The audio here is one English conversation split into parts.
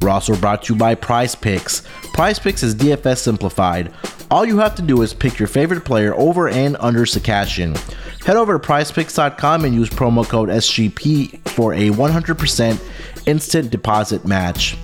We're also brought to you by Prize Picks. Prize Picks is DFS simplified. All you have to do is pick your favorite player over and under to cash in. Head over to prizepicks.com and use promo code SGP for a 100% instant deposit match.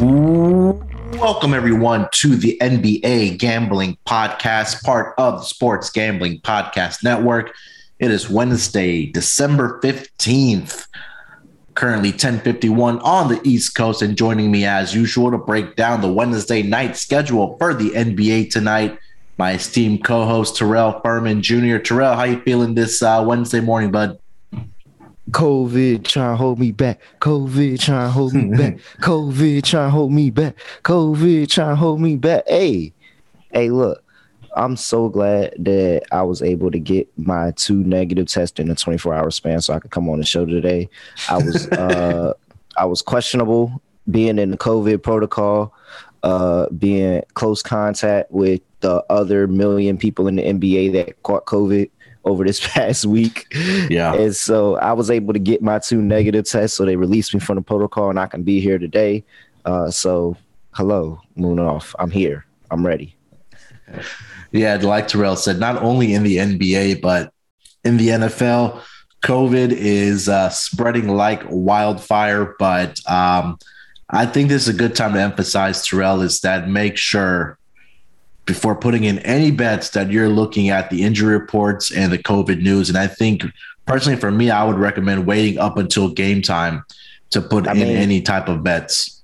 Welcome, everyone, to the NBA Gambling Podcast, part of the Sports Gambling Podcast Network. It is Wednesday, December 15th, currently 1051 on the East Coast. And joining me, as usual, to break down the Wednesday night schedule for the NBA tonight, my esteemed co host, Terrell Furman Jr. Terrell, how you feeling this uh, Wednesday morning, bud? COVID trying to hold me back. COVID trying to hold me back. COVID trying to hold me back. COVID trying to hold me back. Hey, hey, look, I'm so glad that I was able to get my two negative tests in a 24 hour span so I could come on the show today. I was uh I was questionable being in the COVID protocol, uh being close contact with the other million people in the NBA that caught COVID over this past week. Yeah. And so I was able to get my two negative tests. So they released me from the protocol and I can be here today. Uh, so hello, Moon off. I'm here. I'm ready. Yeah, like Terrell said, not only in the NBA, but in the NFL, COVID is uh, spreading like wildfire. But um, I think this is a good time to emphasize, Terrell, is that make sure before putting in any bets that you're looking at the injury reports and the COVID news. And I think personally for me, I would recommend waiting up until game time to put I in mean, any type of bets.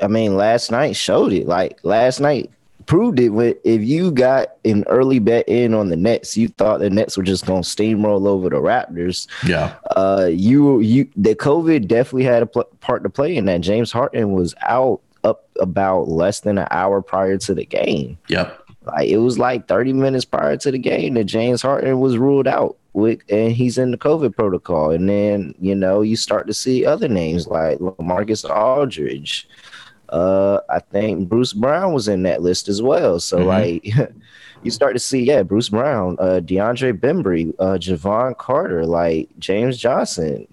I mean, last night showed it. Like last night proved it. With if you got an early bet in on the Nets, you thought the Nets were just going to steamroll over the Raptors. Yeah. Uh, you you the COVID definitely had a pl- part to play in that. James Harden was out up about less than an hour prior to the game. Yep. Like it was like 30 minutes prior to the game that James Harden was ruled out with and he's in the COVID protocol. And then, you know, you start to see other names like Marcus Aldridge. Uh, I think Bruce Brown was in that list as well. So mm-hmm. like you start to see, yeah, Bruce Brown, uh, DeAndre Bembry, uh, Jevon Carter, like James Johnson,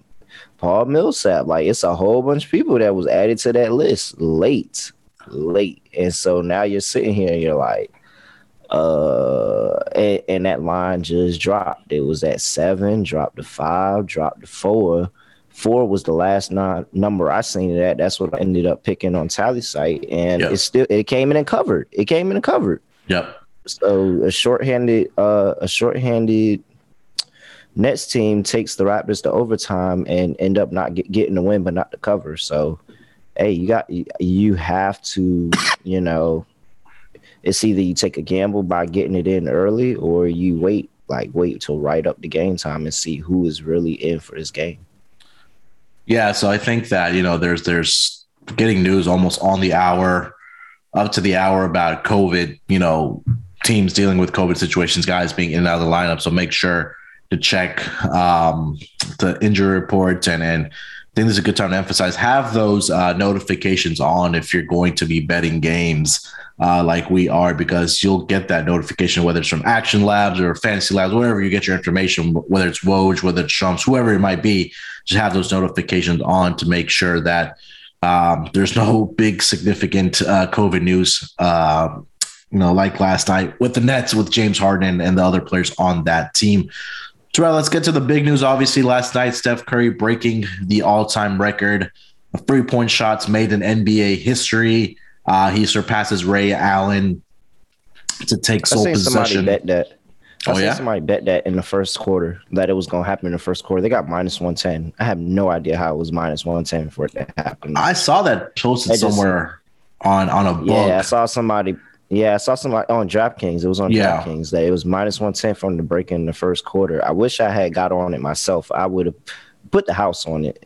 Paul Millsap. Like it's a whole bunch of people that was added to that list late, late. And so now you're sitting here and you're like, uh, and, and that line just dropped. It was at seven, dropped to five, dropped to four. Four was the last non- number I seen it at. That's what I ended up picking on Tally site, and yep. it still it came in and covered. It came in and covered. Yep. So a shorthanded, uh, a shorthanded Nets team takes the Raptors to overtime and end up not get, getting the win, but not the cover. So, hey, you got you have to, you know, it's either you take a gamble by getting it in early or you wait, like wait till right up the game time and see who is really in for this game. Yeah, so I think that you know, there's there's getting news almost on the hour, up to the hour about COVID. You know, teams dealing with COVID situations, guys being in and out of the lineup. So make sure to check um, the injury reports and and I think this is a good time to emphasize have those uh, notifications on if you're going to be betting games uh, like we are, because you'll get that notification whether it's from Action Labs or Fantasy Labs, wherever you get your information, whether it's Woj, whether it's Trumps, whoever it might be. Just have those notifications on to make sure that um, there's no big significant uh, COVID news. Uh, you know, like last night with the Nets, with James Harden and the other players on that team. Terrell, let's get to the big news. Obviously, last night, Steph Curry breaking the all time record of three point shots made in NBA history. Uh, he surpasses Ray Allen to take sole possession. Somebody bet that. I oh, yeah? somebody bet that in the first quarter that it was going to happen in the first quarter. They got minus 110. I have no idea how it was minus 110 for it to happen. I saw that posted somewhere on, on a book. Yeah, I saw somebody yeah, I saw somebody on DraftKings. It was on yeah. DraftKings that it was minus one ten from the break in the first quarter. I wish I had got on it myself. I would have put the house on it.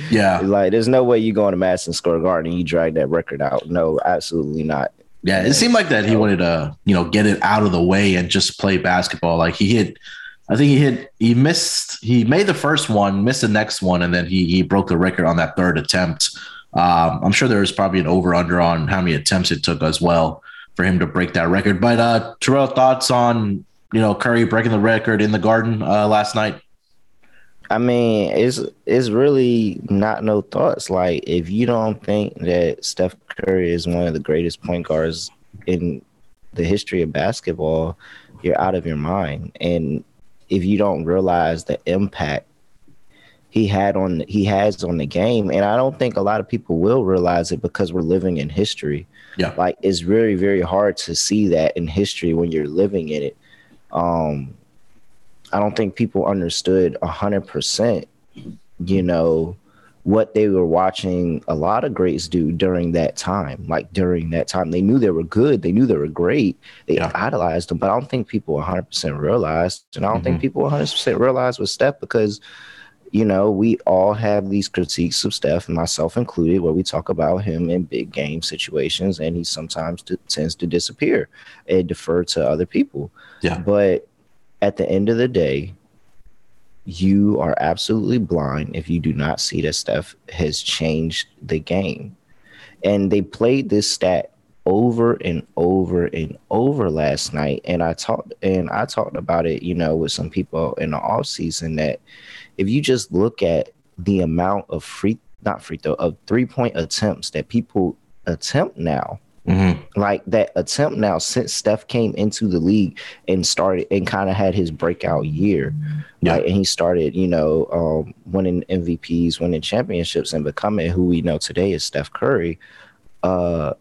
yeah, like there's no way you go into Madison Square Garden and you drag that record out. No, absolutely not. Yeah, it seemed like that he wanted to, you know, get it out of the way and just play basketball. Like he hit, I think he hit, he missed, he made the first one, missed the next one, and then he he broke the record on that third attempt. Um, I'm sure there was probably an over under on how many attempts it took as well for him to break that record. But uh, Terrell, thoughts on you know Curry breaking the record in the Garden uh, last night? I mean, it's it's really not no thoughts. Like if you don't think that Steph Curry is one of the greatest point guards in the history of basketball, you're out of your mind. And if you don't realize the impact he had on he has on the game and i don't think a lot of people will realize it because we're living in history yeah like it's very very hard to see that in history when you're living in it um i don't think people understood 100% you know what they were watching a lot of greats do during that time like during that time they knew they were good they knew they were great they yeah. idolized them but i don't think people 100% realized and i don't mm-hmm. think people 100% realized with steph because you know, we all have these critiques of Steph, myself included, where we talk about him in big game situations, and he sometimes t- tends to disappear and defer to other people. Yeah. But at the end of the day, you are absolutely blind if you do not see that Steph has changed the game. And they played this stat over and over and over last night. And I talked and I talked about it, you know, with some people in the off season that if you just look at the amount of free, not free throw, of three point attempts that people attempt now, mm-hmm. like that attempt now since Steph came into the league and started and kind of had his breakout year, yeah. and he started, you know, um, winning MVPs, winning championships, and becoming who we know today is Steph Curry. Uh,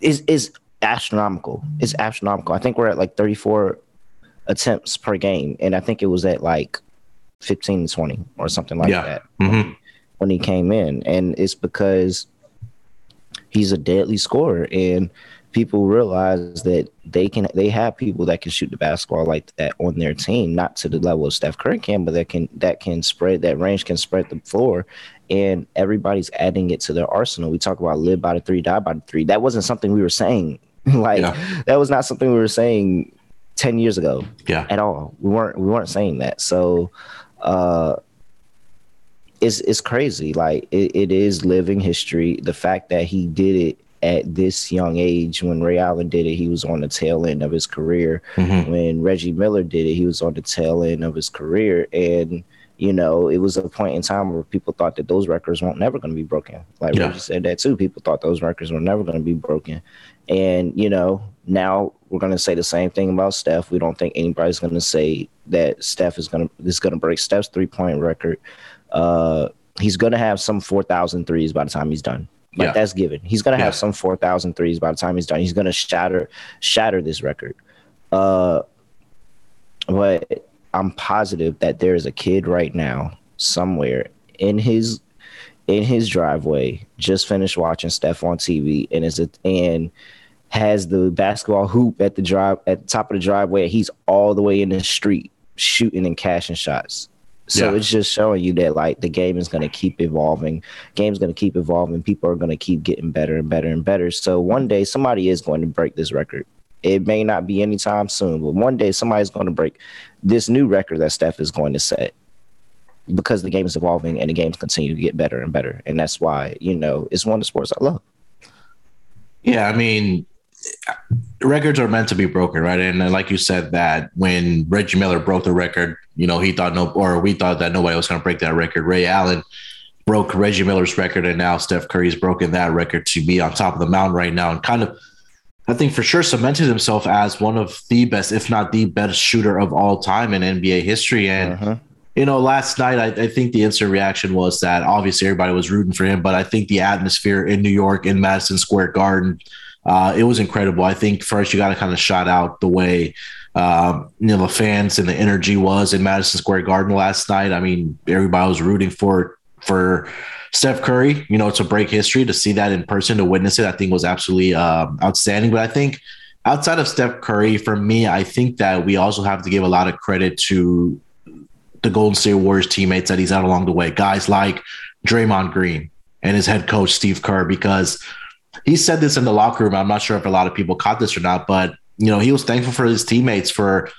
is is astronomical. It's astronomical. I think we're at like 34 attempts per game, and I think it was at like 15 to 20 or something like yeah. that mm-hmm. when he came in. And it's because he's a deadly scorer and people realize that they can they have people that can shoot the basketball like that on their team, not to the level of Steph Curry can, but that can that can spread that range can spread the floor and everybody's adding it to their arsenal. We talk about live by the three, die by the three. That wasn't something we were saying. like yeah. that was not something we were saying 10 years ago. Yeah. At all. We weren't we weren't saying that. So uh, it's it's crazy. Like it, it is living history. The fact that he did it at this young age, when Ray Allen did it, he was on the tail end of his career. Mm-hmm. When Reggie Miller did it, he was on the tail end of his career, and you know, it was a point in time where people thought that those records weren't never going to be broken. Like yeah. Reggie said that too. People thought those records were never going to be broken, and you know, now we're going to say the same thing about Steph. We don't think anybody's going to say that Steph is going to is going to break Steph's three point record. Uh, he's going to have some 4,000 threes by the time he's done. Like yeah. that's given. He's going to yeah. have some 4,000 threes by the time he's done. He's going to shatter shatter this record. Uh, but I'm positive that there is a kid right now somewhere in his in his driveway just finished watching Steph on TV and is a and has the basketball hoop at the drive at the top of the driveway. He's all the way in the street shooting and cashing shots. So yeah. it's just showing you that like the game is going to keep evolving. Game's going to keep evolving. People are going to keep getting better and better and better. So one day somebody is going to break this record. It may not be anytime soon, but one day somebody's going to break this new record that Steph is going to set. because the game is evolving and the games continue to get better and better. And that's why, you know, it's one of the sports I love. Yeah, I mean, records are meant to be broken, right? And like you said, that when Reggie Miller broke the record, you know, he thought no, or we thought that nobody was going to break that record. Ray Allen broke Reggie Miller's record, and now Steph Curry's broken that record to be on top of the mountain right now, and kind of, I think for sure cemented himself as one of the best, if not the best shooter of all time in NBA history. And uh-huh you know, last night I, I, think the instant reaction was that obviously everybody was rooting for him, but I think the atmosphere in New York in Madison Square Garden, uh, it was incredible. I think first you got to kind of shout out the way um, you know the fans and the energy was in Madison Square Garden last night. I mean, everybody was rooting for for Steph Curry. You know, to break history to see that in person to witness it, I think was absolutely um, outstanding. But I think outside of Steph Curry, for me, I think that we also have to give a lot of credit to the Golden State Warriors teammates that he's had along the way. Guys like Draymond Green and his head coach Steve Kerr, because he said this in the locker room. I'm not sure if a lot of people caught this or not, but you know, he was thankful for his teammates for,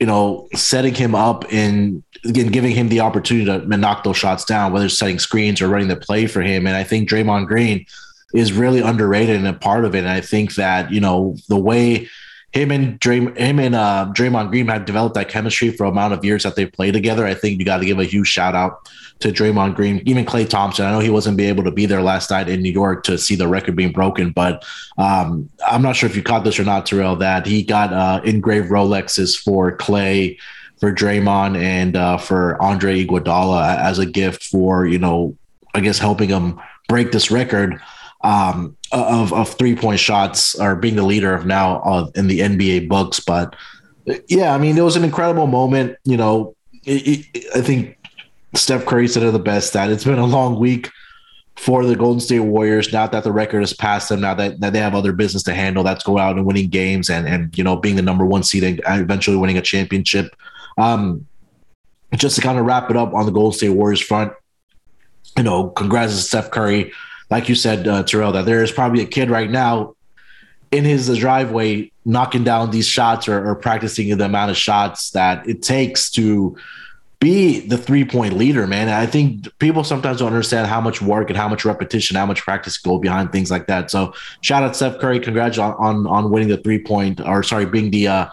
you know, setting him up and again giving him the opportunity to knock those shots down, whether it's setting screens or running the play for him. And I think Draymond Green is really underrated and a part of it. And I think that, you know, the way him and Dray, him and uh, Draymond Green have developed that chemistry for amount of years that they've played together. I think you got to give a huge shout out to Draymond Green, even Klay Thompson. I know he wasn't be able to be there last night in New York to see the record being broken, but um, I'm not sure if you caught this or not, Terrell. That he got uh, engraved Rolexes for Klay, for Draymond, and uh, for Andre Iguodala as a gift for you know, I guess helping him break this record um, of of three point shots or being the leader of now uh, in the NBA books. But yeah, I mean, it was an incredible moment. You know, it, it, I think Steph Curry said it the best that it's been a long week for the Golden State Warriors. Now that the record has passed them, now that, that they have other business to handle, that's going out and winning games and and you know being the number one seed and eventually winning a championship. Um, just to kind of wrap it up on the Golden State Warriors front, you know, congrats to Steph Curry like you said, uh, Terrell, that there is probably a kid right now in his driveway knocking down these shots or, or practicing the amount of shots that it takes to be the three point leader, man. And I think people sometimes don't understand how much work and how much repetition, how much practice go behind things like that. So shout out Steph Curry, congrats on on, on winning the three point or sorry, being the uh,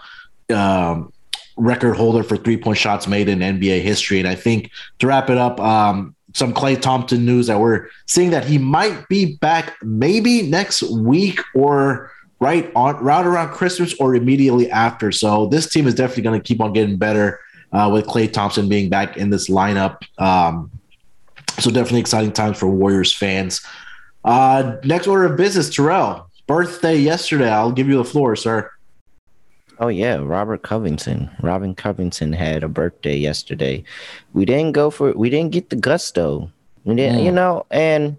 um, record holder for three point shots made in NBA history. And I think to wrap it up, um, some Klay Thompson news that we're seeing that he might be back maybe next week or right on right around Christmas or immediately after. So this team is definitely going to keep on getting better uh, with Klay Thompson being back in this lineup. Um, so definitely exciting times for Warriors fans. Uh, next order of business, Terrell. Birthday yesterday. I'll give you the floor, sir. Oh yeah, Robert Covington. Robin Covington had a birthday yesterday. We didn't go for we didn't get the gusto. We didn't, you mm. know, and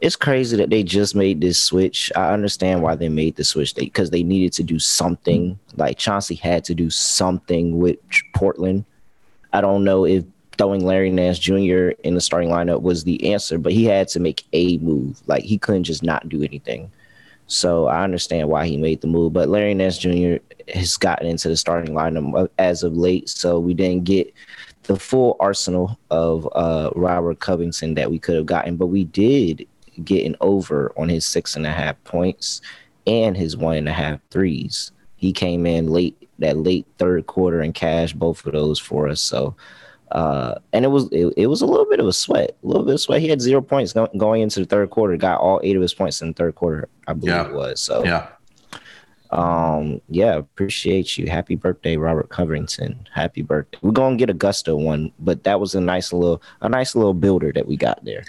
it's crazy that they just made this switch. I understand why they made the switch because they, they, needed to do something. Like Chauncey had to do something with Portland. I don't know if throwing Larry Nance Jr. in the starting lineup was the answer, but he had to make a move. Like he couldn't just not do anything. So I understand why he made the move. But Larry Nance Jr. has gotten into the starting lineup as of late, so we didn't get the full arsenal of uh, Robert Covington that we could have gotten. But we did get an over on his six and a half points and his one and a half threes. He came in late that late third quarter and cashed both of those for us. So uh, and it was it, it, was a little bit of a sweat, a little bit of sweat. He had zero points go, going into the third quarter. Got all eight of his points in the third quarter, I believe yeah. it was. So yeah, um, yeah, appreciate you. Happy birthday, Robert Covington. Happy birthday. We're gonna get a gusto one, but that was a nice little a nice little builder that we got there.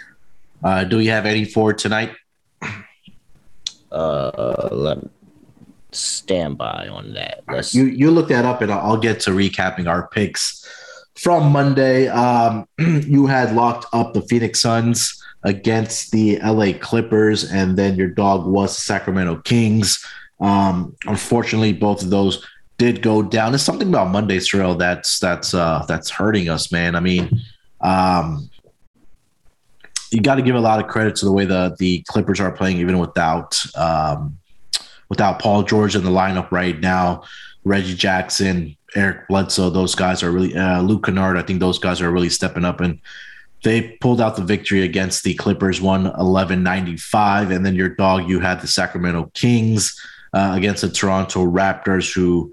Uh, do we have any for tonight? Uh, let stand by on that. Let's... You you look that up, and I'll get to recapping our picks from Monday. Um, you had locked up the Phoenix Suns against the LA Clippers, and then your dog was the Sacramento Kings. Um, unfortunately, both of those did go down. There's something about Monday's trail that's that's uh, that's hurting us, man. I mean, um, you got to give a lot of credit to the way the the Clippers are playing, even without um, without Paul George in the lineup right now. Reggie Jackson Eric Bledsoe, those guys are really uh, Luke Kennard. I think those guys are really stepping up and they pulled out the victory against the Clippers, one 11 95. And then your dog, you had the Sacramento Kings uh, against the Toronto Raptors, who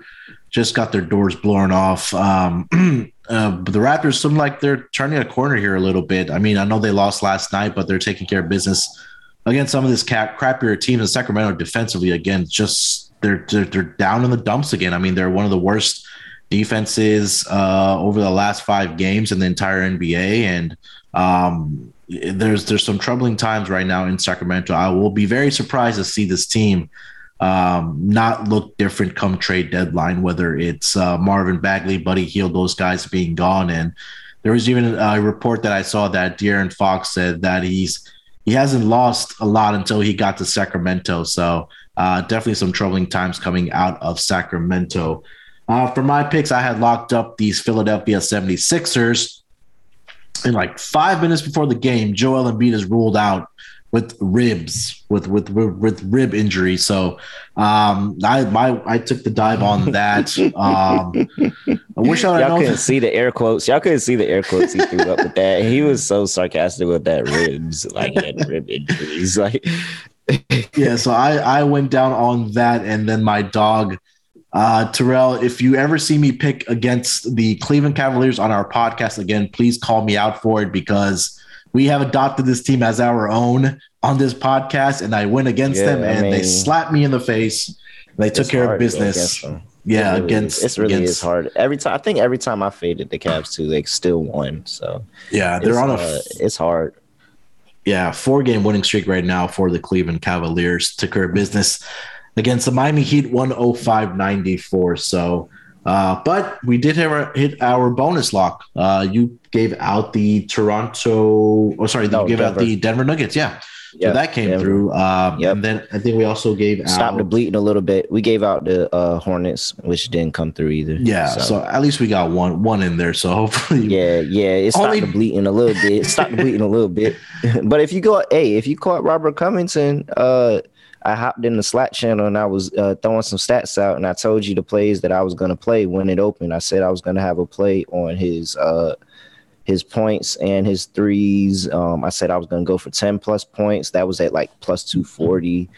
just got their doors blown off. Um, uh, but the Raptors seem like they're turning a corner here a little bit. I mean, I know they lost last night, but they're taking care of business against some of this cap, crappier teams in Sacramento defensively. Again, just they're, they're, they're down in the dumps again. I mean, they're one of the worst defenses uh, over the last five games in the entire NBA, and um, there's there's some troubling times right now in Sacramento. I will be very surprised to see this team um, not look different come trade deadline, whether it's uh, Marvin Bagley, Buddy Hield, those guys being gone. And there was even a report that I saw that De'Aaron Fox said that he's he hasn't lost a lot until he got to Sacramento. So uh, definitely some troubling times coming out of Sacramento. Uh, for my picks, I had locked up these Philadelphia 76ers. And like five minutes before the game, Joel Embiid is ruled out with ribs with with with rib injury. So um, I my I took the dive on that. Um, I wish I y'all couldn't see the air quotes. Y'all couldn't see the air quotes he threw up with that. He was so sarcastic with that ribs, like he had rib injuries. Like yeah, so I I went down on that, and then my dog. Uh, Terrell, if you ever see me pick against the Cleveland Cavaliers on our podcast again, please call me out for it because we have adopted this team as our own on this podcast, and I went against yeah, them, and I mean, they slapped me in the face. They took care of business. Yeah, it really against it's really against, is hard. Every time I think every time I faded the Cavs too, they still won. So yeah, they're on a. Uh, it's hard. Yeah, four game winning streak right now for the Cleveland Cavaliers. Took care of business against the Miami Heat 105 94. So uh, but we did have our, hit our bonus lock. Uh, you gave out the Toronto, oh sorry, no, you gave Denver. out the Denver Nuggets. Yeah. Yep, so that came Denver. through. Um, yep. And then I think we also gave Stop out the bleeding a little bit. We gave out the uh, Hornets, which didn't come through either. Yeah. So. so. at least we got one one in there. So hopefully, yeah, yeah, it stopped only... the bleeding a little bit. It stopped the bleeding a little bit. but if you go, hey, if you caught Robert Covington, uh, I hopped in the Slack channel and I was uh, throwing some stats out, and I told you the plays that I was going to play when it opened. I said I was going to have a play on his uh, his points and his threes. Um, I said I was going to go for ten plus points. That was at like plus two forty.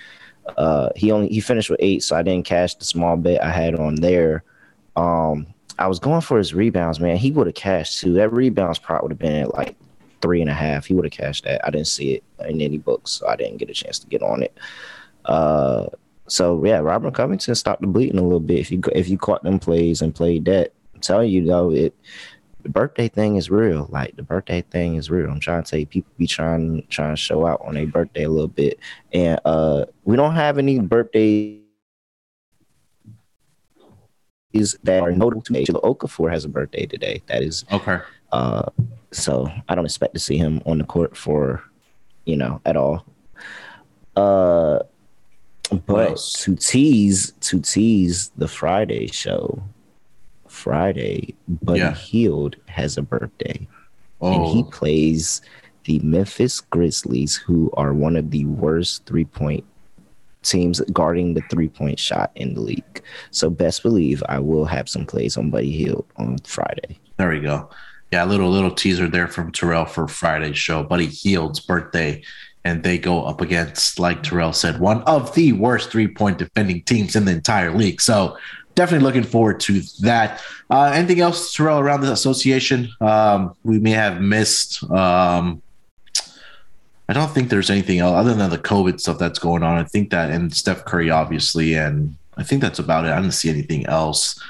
Uh, he only he finished with eight, so I didn't cash the small bet I had on there. Um, I was going for his rebounds, man. He would have cashed too. That rebounds part would have been at like three and a half. He would have cashed that. I didn't see it in any books, so I didn't get a chance to get on it. Uh, so yeah, Robert Covington stopped the bleeding a little bit. If you if you caught them plays and played that, I'm telling you though, it the birthday thing is real. Like the birthday thing is real. I'm trying to tell you, people be trying trying to show out on their birthday a little bit, and uh, we don't have any birthdays is that are notable to me. Okafor has a birthday today. That is okay. Uh, so I don't expect to see him on the court for, you know, at all. Uh, but to tease to tease the Friday show, Friday, Buddy yeah. Hield has a birthday. Oh. And he oh. plays the Memphis Grizzlies, who are one of the worst three point teams guarding the three point shot in the league. So best believe I will have some plays on Buddy Hield on Friday. There we go. Yeah, a little little teaser there from Terrell for Friday's show. Buddy Hield's birthday and they go up against, like Terrell said, one of the worst three point defending teams in the entire league. So definitely looking forward to that. Uh, anything else, Terrell, around the association? Um, we may have missed. Um, I don't think there's anything else other than the COVID stuff that's going on. I think that and Steph Curry, obviously, and I think that's about it. I didn't see anything else.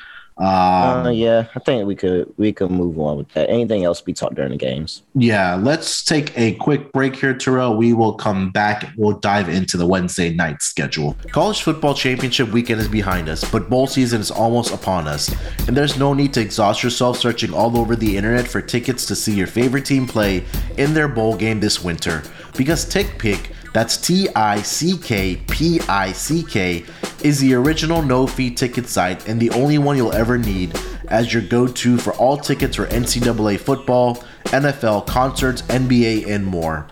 Um, uh, yeah, I think we could we could move on with that. Anything else be talked during the games? Yeah, let's take a quick break here, Terrell. We will come back. We'll dive into the Wednesday night schedule. College football championship weekend is behind us, but bowl season is almost upon us, and there's no need to exhaust yourself searching all over the internet for tickets to see your favorite team play in their bowl game this winter. Because TickPick that's T I C K P I C K, is the original no fee ticket site and the only one you'll ever need as your go to for all tickets for NCAA football, NFL, concerts, NBA, and more.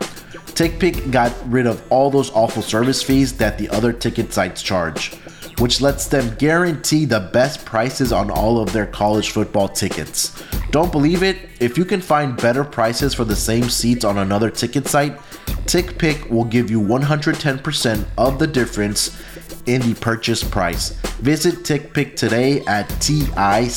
TickPick got rid of all those awful service fees that the other ticket sites charge. which lets them guarantee the best prices on all of their college football tickets. Don't believe it? If you can find better prices for the same seats on another ticket site, TickPick will give you 110% of the difference in the purchase price. Visit TickPick today at T-I-C-K-P-K.com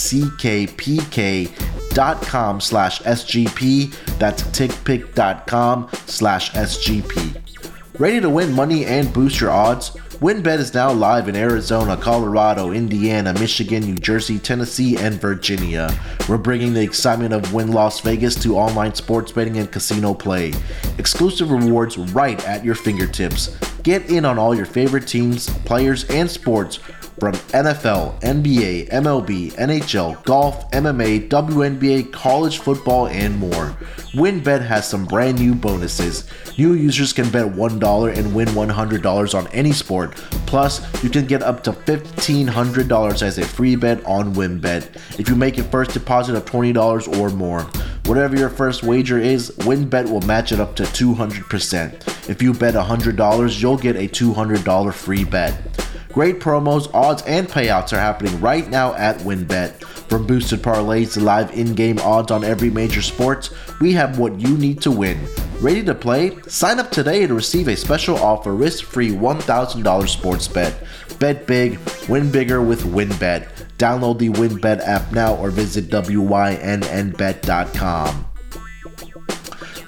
slash SGP. That's tickpick.com slash SGP. Ready to win money and boost your odds? WynnBET is now live in Arizona, Colorado, Indiana, Michigan, New Jersey, Tennessee, and Virginia. We're bringing the excitement of Wynn Las Vegas to online sports betting and casino play. Exclusive rewards right at your fingertips. Get in on all your favorite teams, players, and sports from NFL, NBA, MLB, NHL, golf, MMA, WNBA, college football, and more. WynnBET has some brand new bonuses. New users can bet $1 and win $100 on any sport. Plus, you can get up to $1,500 as a free bet on WynnBET if you make a first deposit of $20 or more. Whatever your first wager is, WynnBET will match it up to 200%. If you bet $100, you'll get a $200 free bet. Great promos, odds, and payouts are happening right now at WynnBET. From boosted parlays to live in-game odds on every major sport, we have what you need to win. Ready to play? Sign up today to receive a special offer risk-free $1,000 sports bet. Bet big, win bigger with WynnBET. Download the WynnBET app now or visit wynnbet.com.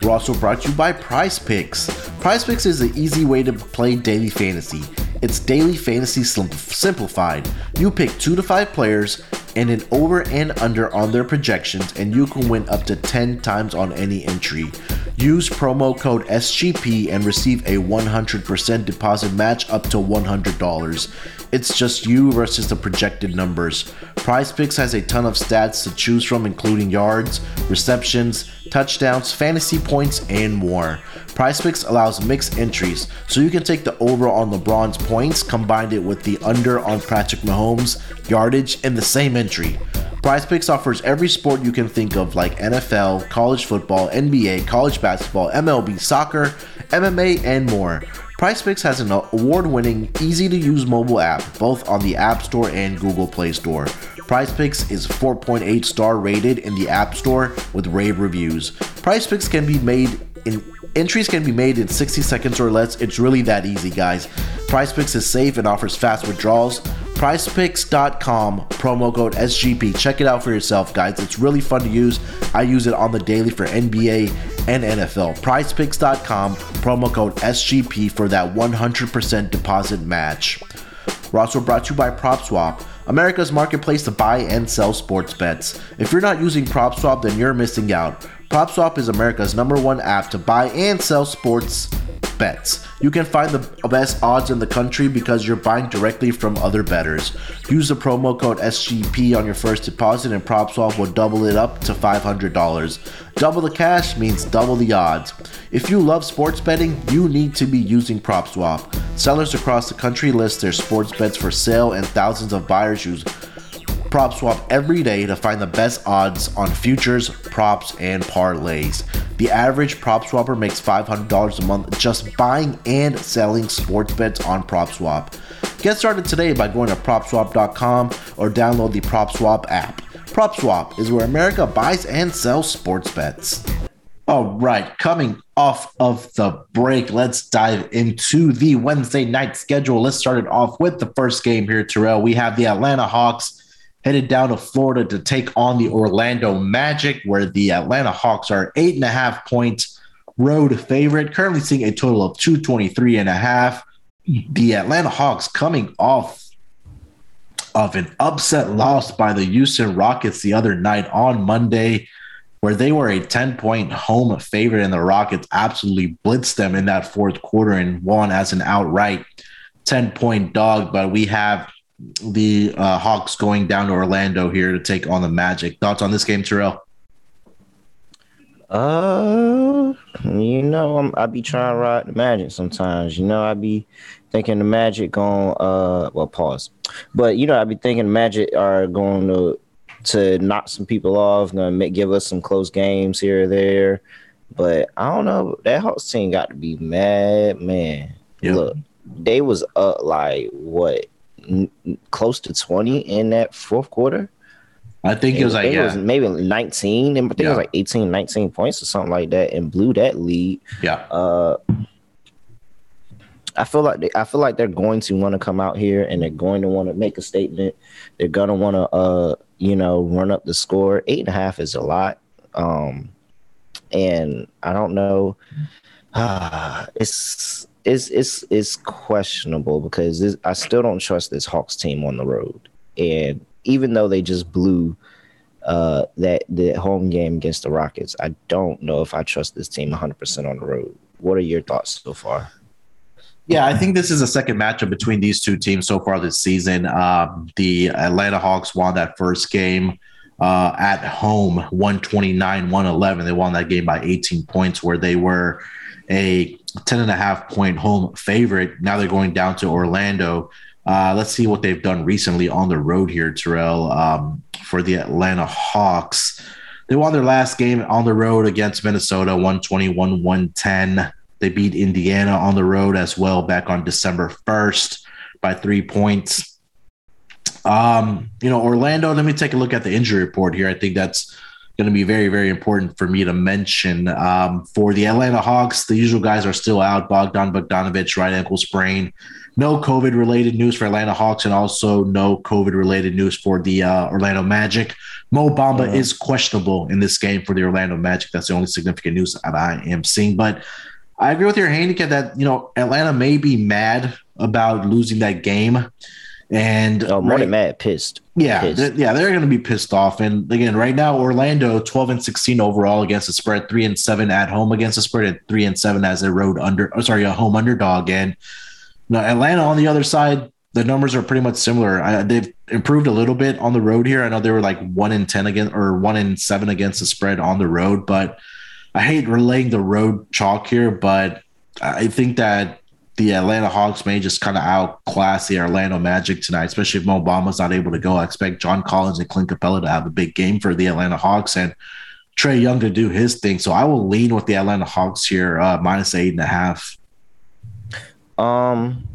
We're also brought to you by Prize Picks. Prize Picks is an easy way to play daily fantasy. It's daily fantasy simplified. You pick two to five players and an over and under on their projections, and you can win up to 10 times on any entry. Use promo code SGP and receive a 100% deposit match up to $100. It's just you versus the projected numbers. Prize Picks has a ton of stats to choose from, including yards, receptions, touchdowns, fantasy points, and more. Prize Picks allows mixed entries, so you can take the over on LeBron's points, combine it with the under on Patrick Mahomes' yardage in the same entry. Prize Picks offers every sport you can think of, like NFL, college football, NBA, college basketball, MLB, soccer, MMA, and more. Prize Picks has an award winning, easy to use mobile app, both on the App Store and Google Play Store. Prize Picks is 4.8 star rated in the App Store with rave reviews. Prize Picks can be made in entries can be made in 60 seconds or less. It's really that easy, guys. Prize Picks is safe and offers fast withdrawals. PrizePicks.com promo code SGP. Check it out for yourself, guys. It's really fun to use. I use it on the daily for NBA and NFL. PrizePicks.com, promo code SGP for that 100% deposit match. We're also brought to you by PropSwap. America's marketplace to buy and sell sports bets. If you're not using PropSwap, then you're missing out. PropSwap is America's number one app to buy and sell sports bets. You can find the best odds in the country because you're buying directly from other bettors. Use the promo code SGP on your first deposit and PropSwap will double it up to $500. Double the cash means double the odds. If you love sports betting, you need to be using PropSwap. Sellers across the country list their sports bets for sale and thousands of buyers use PropSwap every day to find the best odds on futures, props, and parlays. The average PropSwapper makes $500 a month just buying and selling sports bets on PropSwap. Get started today by going to PropSwap.com or download the PropSwap app. PropSwap is where America buys and sells sports bets. All right, coming off of the break, let's dive into the Wednesday night schedule. Let's start it off with the first game here, Terrell. We have the Atlanta Hawks headed down to Florida to take on the Orlando Magic, where the Atlanta Hawks are eight and a half points road favorite, currently seeing a total of 223 and a half. The Atlanta Hawks coming off of an upset loss by the Houston Rockets the other night on Monday, where they were a 10 point home favorite, and the Rockets absolutely blitzed them in that fourth quarter and won as an outright 10 point dog. But we have the uh, Hawks going down to Orlando here to take on the Magic. Thoughts on this game, Terrell? Uh, you know, I'm, I be trying to ride the Magic sometimes. You know, I be thinking the Magic going. Uh, well, pause. But you know, I be thinking the Magic are going to to knock some people off, gonna make, give us some close games here or there. But I don't know. That Hawks team got to be mad, man. Look, they was up like what n- close to 20 in that fourth quarter. I think it was like it yeah, was maybe 19, and I think it was like 18, 19 points or something like that, and blew that lead. yeah, Uh, I feel like they, I feel like they're going to want to come out here and they're going to want to make a statement. They're gonna want to, uh, you know, run up the score. Eight and a half is a lot, um, and I don't know. Ah, it's it's it's it's questionable because this, I still don't trust this Hawks team on the road, and even though they just blew uh, that the home game against the Rockets, I don't know if I trust this team 100% on the road. What are your thoughts so far? yeah. I think this is a second matchup between these two teams so far this season. Um, the Atlanta Hawks won that first game uh, at home, 129 111. They won that game by 18 points, where they were a 10 and a half point home favorite. Now they're going down to Orlando. Uh, let's see what they've done recently on the road here, Terrell, um, for the Atlanta Hawks. They won their last game on the road against Minnesota, 121 110. They beat Indiana on the road as well back on December 1st by three points. Um, you know, Orlando, let me take a look at the injury report here. I think that's going to be very, very important for me to mention. Um, for the Atlanta Hawks, the usual guys are still out. Bogdan Bogdanovich, right ankle sprain. No COVID related news for Atlanta Hawks, and also no COVID related news for the uh, Orlando Magic. Mo Bamba Mhm. is questionable in this game for the Orlando Magic. That's the only significant news that I am seeing. But I agree with your handicap that you know Atlanta may be mad about losing that game, and Oh, more right- than mad, pissed. yeah, Pissed. they're, yeah, they're going to be pissed off. And again, right now, Orlando twelve and sixteen overall against the spread, three and seven at home against the spread, and three and seven as a road under. Oh, sorry, a home underdog. And now Atlanta on the other side, the numbers are pretty much similar. I, they've improved a little bit on the road here. I know they were like one in ten again or one in seven against the spread on the road, but I hate relaying the road chalk here, but I think that the Atlanta Hawks may just kind of outclass the Orlando Magic tonight, especially if Mo Bamba's not able to go. I expect John Collins and Clint Capela to have a big game for the Atlanta Hawks and Trae Young to do his thing. So I will lean with the Atlanta Hawks here, uh, minus eight and a half. Um,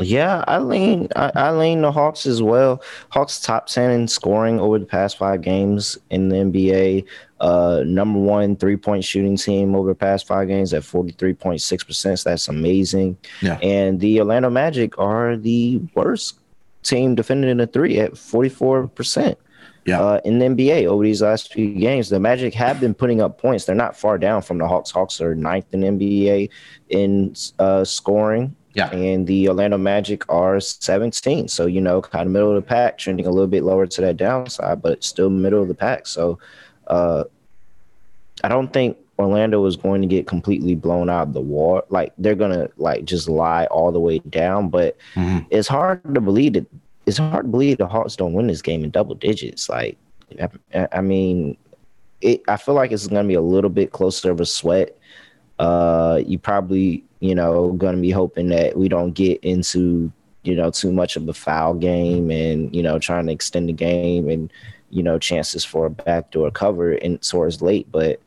yeah, I lean I, I lean the Hawks as well. Hawks top ten in scoring over the past five games in the NBA. Uh, number one three point shooting team over the past five games at forty three point six percent. So that's amazing. Yeah. And the Orlando Magic are the worst team defending in the three at forty four percent. Yeah. Uh, in the NBA over these last few games, the Magic have been putting up points. They're not far down from the Hawks. Hawks are ninth in NBA in uh, scoring. Yeah. And the Orlando Magic are 17. So, you know, kind of middle of the pack, trending a little bit lower to that downside, but still middle of the pack. So, uh, I don't think Orlando is going to get completely blown out of the war. Like, they're going to, like, just lie all the way down. But Mhm. it's hard to believe that it's hard to believe the Hawks don't win this game in double digits. Like, I, I mean, it. I feel like it's going to be a little bit closer of a sweat. Uh, you probably, you know, going to be hoping that we don't get into, you know, too much of a foul game and you know trying to extend the game and you know chances for a backdoor cover in towards late. But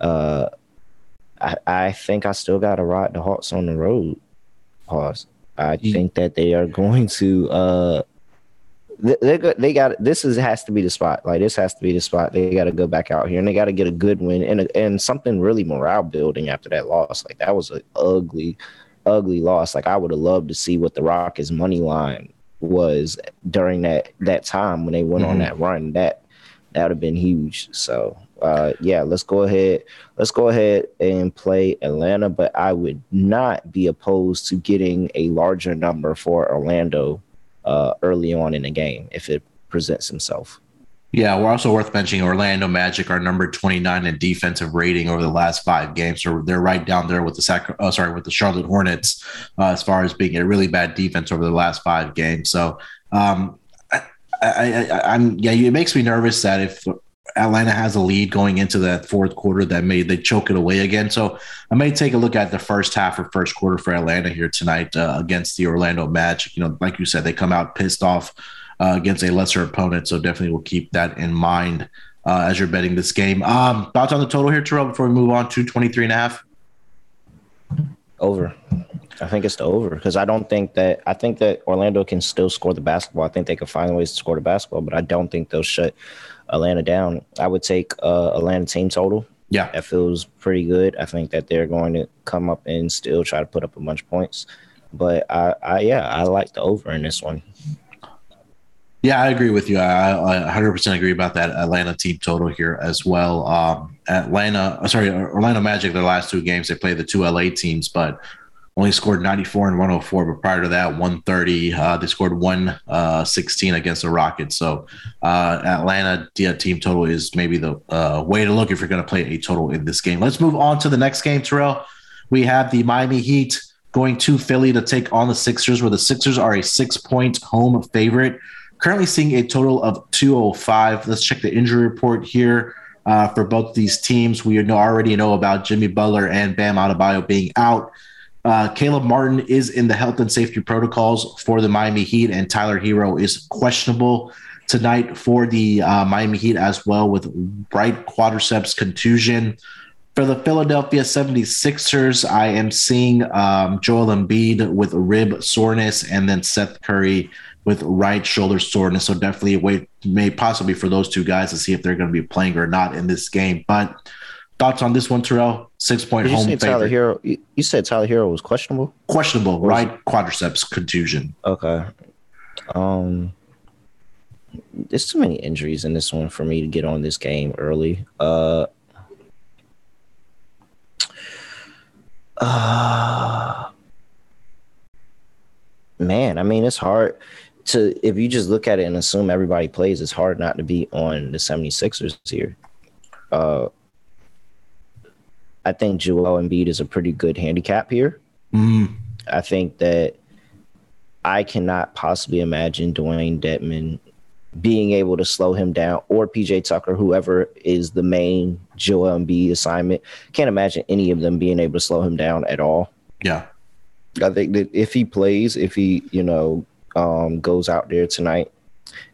uh, I, I think I still got to ride the Hawks on the road. Pause. I think that they are going to. Uh, they they got, they got this is has to be the spot. Like this has to be the spot. They got to go back out here and they got to get a good win and a, and something really morale building after that loss. Like that was an ugly, ugly loss. Like I would have loved to see what the Rockets money line was during that that time when they went on Mhm. that run. That that would have been huge. So uh, yeah, let's go ahead. Let's go ahead and play Atlanta, but I would not be opposed to getting a larger number for Orlando uh, early on in the game if it presents himself. Yeah, we're also worth mentioning Orlando Magic are number 29 in defensive rating over the last five games. So they're right down there with the Sac- oh, sorry, with the Charlotte Hornets uh, as far as being a really bad defense over the last five games. So um, I, I, I, I'm yeah, it makes me nervous that if Atlanta has a lead going into that fourth quarter, that may they choke it away again. So I may take a look at the first half or first quarter for Atlanta here tonight uh, against the Orlando Magic. You know, like you said, they come out pissed off uh, against a lesser opponent. So definitely we'll keep that in mind uh, as you're betting this game. Um, thoughts on the total here, Terrell, before we move on to 23 and a half? Over. I think it's the over because I don't think that I think that Orlando can still score the basketball. I think they can find ways to score the basketball, but I don't think they'll shut Atlanta down. I would take uh, Atlanta team total. Yeah, that feels pretty good. I think that they're going to come up and still try to put up a bunch of points. But I, I yeah, I like the over in this one. Yeah, I agree with you. I, I 100% agree about that Atlanta team total here as well. Um, Atlanta, uh, sorry, Orlando Magic, their last two games, they played the two LA teams, but only scored 94 and 104. But prior to that, 130. Uh, they scored 116 uh, against the Rockets. So uh, Atlanta team total is maybe the uh, way to look if you're going to play a total in this game. Let's move on to the next game, Terrell. We have the Miami Heat going to Philly to take on the Sixers, where the Sixers are a six point home favorite. Currently seeing a total of 205. Let's check the injury report here. Uh, for both these teams, we already know about Jimmy Butler and Bam Adebayo being out. Uh, Caleb Martin is in the health and safety protocols for the Miami Heat, and Tyler Herro is questionable tonight for the uh, Miami Heat as well with right quadriceps contusion. For the Philadelphia 76ers, I am seeing um, Joel Embiid with rib soreness and then Seth Curry with right shoulder soreness. So definitely wait, may possibly for those two guys to see if they're going to be playing or not in this game. But thoughts on this one, Terrell? Six point home you Tyler Herro. You said Tyler Herro was questionable. Questionable, right? Quadriceps contusion. Okay. Um, there's too many injuries in this one for me to get on this game early. Uh. Uh, man, I mean, it's hard to if you just look at it and assume everybody plays, it's hard not to be on the 76ers here. Uh, I think Joel Embiid is a pretty good handicap here. Mm. I think that I cannot possibly imagine Dewayne Dedmon being able to slow him down or PJ Tucker, whoever is the main Joel Embiid assignment. Can't imagine any of them being able to slow him down at all. Yeah. I think that if he plays, if he, you know, um, goes out there tonight,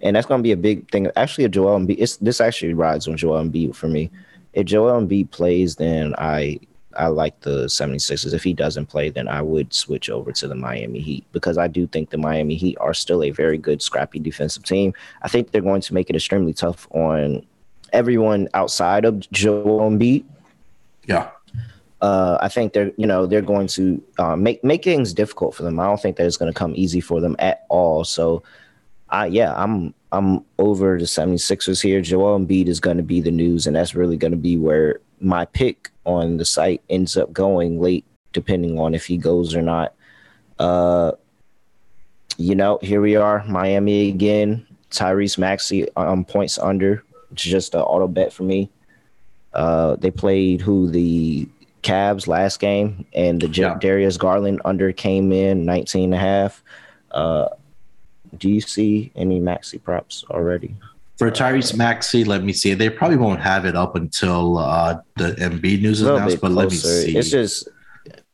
and that's going to be a big thing. Actually, a Joel Embiid, it's, this actually rides on Joel Embiid for me. If Joel Embiid plays, then I I like the 76ers. If he doesn't play, then I would switch over to the Miami Heat because I do think the Miami Heat are still a very good, scrappy defensive team. I think they're going to make it extremely tough on everyone outside of Joel Embiid. Yeah. Uh, I think they're you know they're going to uh, make make things difficult for them. I don't think that it's going to come easy for them at all. So, uh, yeah, I'm I'm over the 76ers here. Joel Embiid is going to be the news, and that's really going to be where my pick on the site ends up going late, depending on if he goes or not. Uh, you know, here we are, Miami again. Tyrese Maxey um, points under, just an auto bet for me. Uh, they played who the Cavs last game, and the yeah. Darius Garland under came in 19 and a half. Uh, do you see any Maxey props already? For Tyrese Maxey, let me see. They probably won't have it up until uh, the Embiid news is announced, but let me see. It's just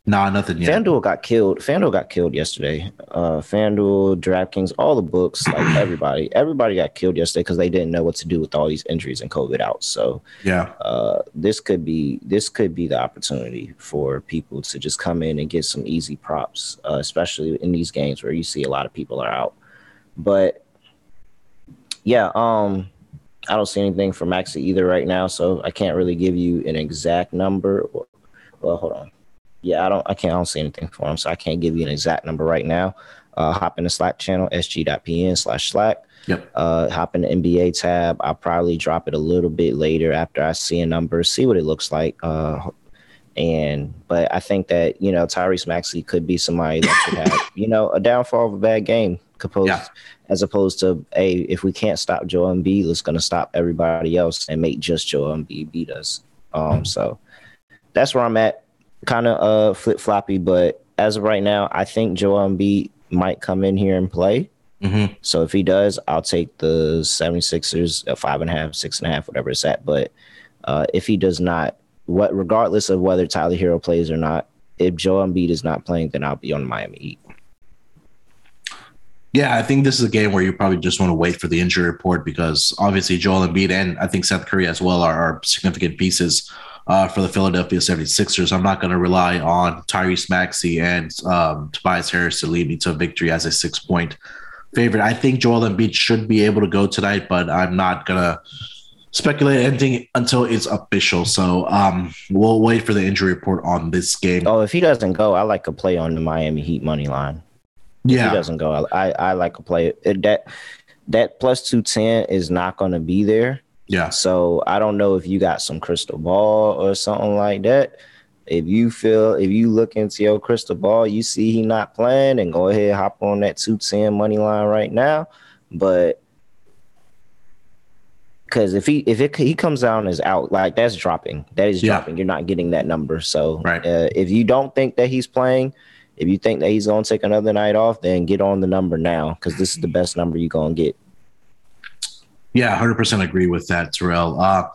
Nah, nothing yet. FanDuel got killed. FanDuel got killed yesterday. Uh, FanDuel, DraftKings, all the books, like everybody, everybody got killed yesterday because they didn't know what to do with all these injuries and COVID out. So yeah, uh, this could be this could be the opportunity for people to just come in and get some easy props, uh, especially in these games where you see a lot of people are out. But yeah, um, I don't see anything for Maxey either right now, so I can't really give you an exact number. Well, hold on yeah, I don't, I can't, I don't see anything for him, so I can't give you an exact number right now. Uh, hop in the Slack channel, sg.pn slash Slack. Yep. Uh, hop in the NBA tab. I'll probably drop it a little bit later after I see a number, see what it looks like. Uh, and but I think that you know Tyrese Maxey could be somebody that could have you know a downfall of a bad game, opposed yeah. as opposed to a if we can't stop Joel Embiid, going to stop everybody else and make just Joel Embiid beat us. Um, so that's where I'm at kind of uh flip floppy, but as of right now, I think Joel Embiid might come in here and play. Mm-hmm. So if he does, I'll take the 76ers at five and a half, six and a half, whatever it's at. But uh, if he does not, what regardless of whether Tyler Herro plays or not, if Joel Embiid is not playing, then I'll be on Miami Heat. Yeah, I think this is a game where you probably just want to wait for the injury report because obviously Joel Embiid and I think Seth Curry as well are, are significant pieces uh, for the Philadelphia 76ers. I'm not going to rely on Tyrese Maxey and um, Tobias Harris to lead me to a victory as a six point favorite. I think Joel Embiid should be able to go tonight, but I'm not going to speculate anything until it's official. So um, we'll wait for the injury report on this game. Oh, if he doesn't go, I like a play on the Miami Heat money line. Yeah, he doesn't go. I I like a play that that plus two ten is not going to be there. Yeah. So I don't know if you got some crystal ball or something like that. If you feel if you look into your crystal ball, you see he not playing, and go ahead hop on that two ten money line right now. But because if he if it he comes down as out, like that's dropping. That is dropping. You're not getting that number. So right. uh, if you don't think that he's playing, if you think that he's gonna take another night off, then get on the number now because this is the best number you're gonna get. Yeah, 100% agree with that, Terrell. Uh,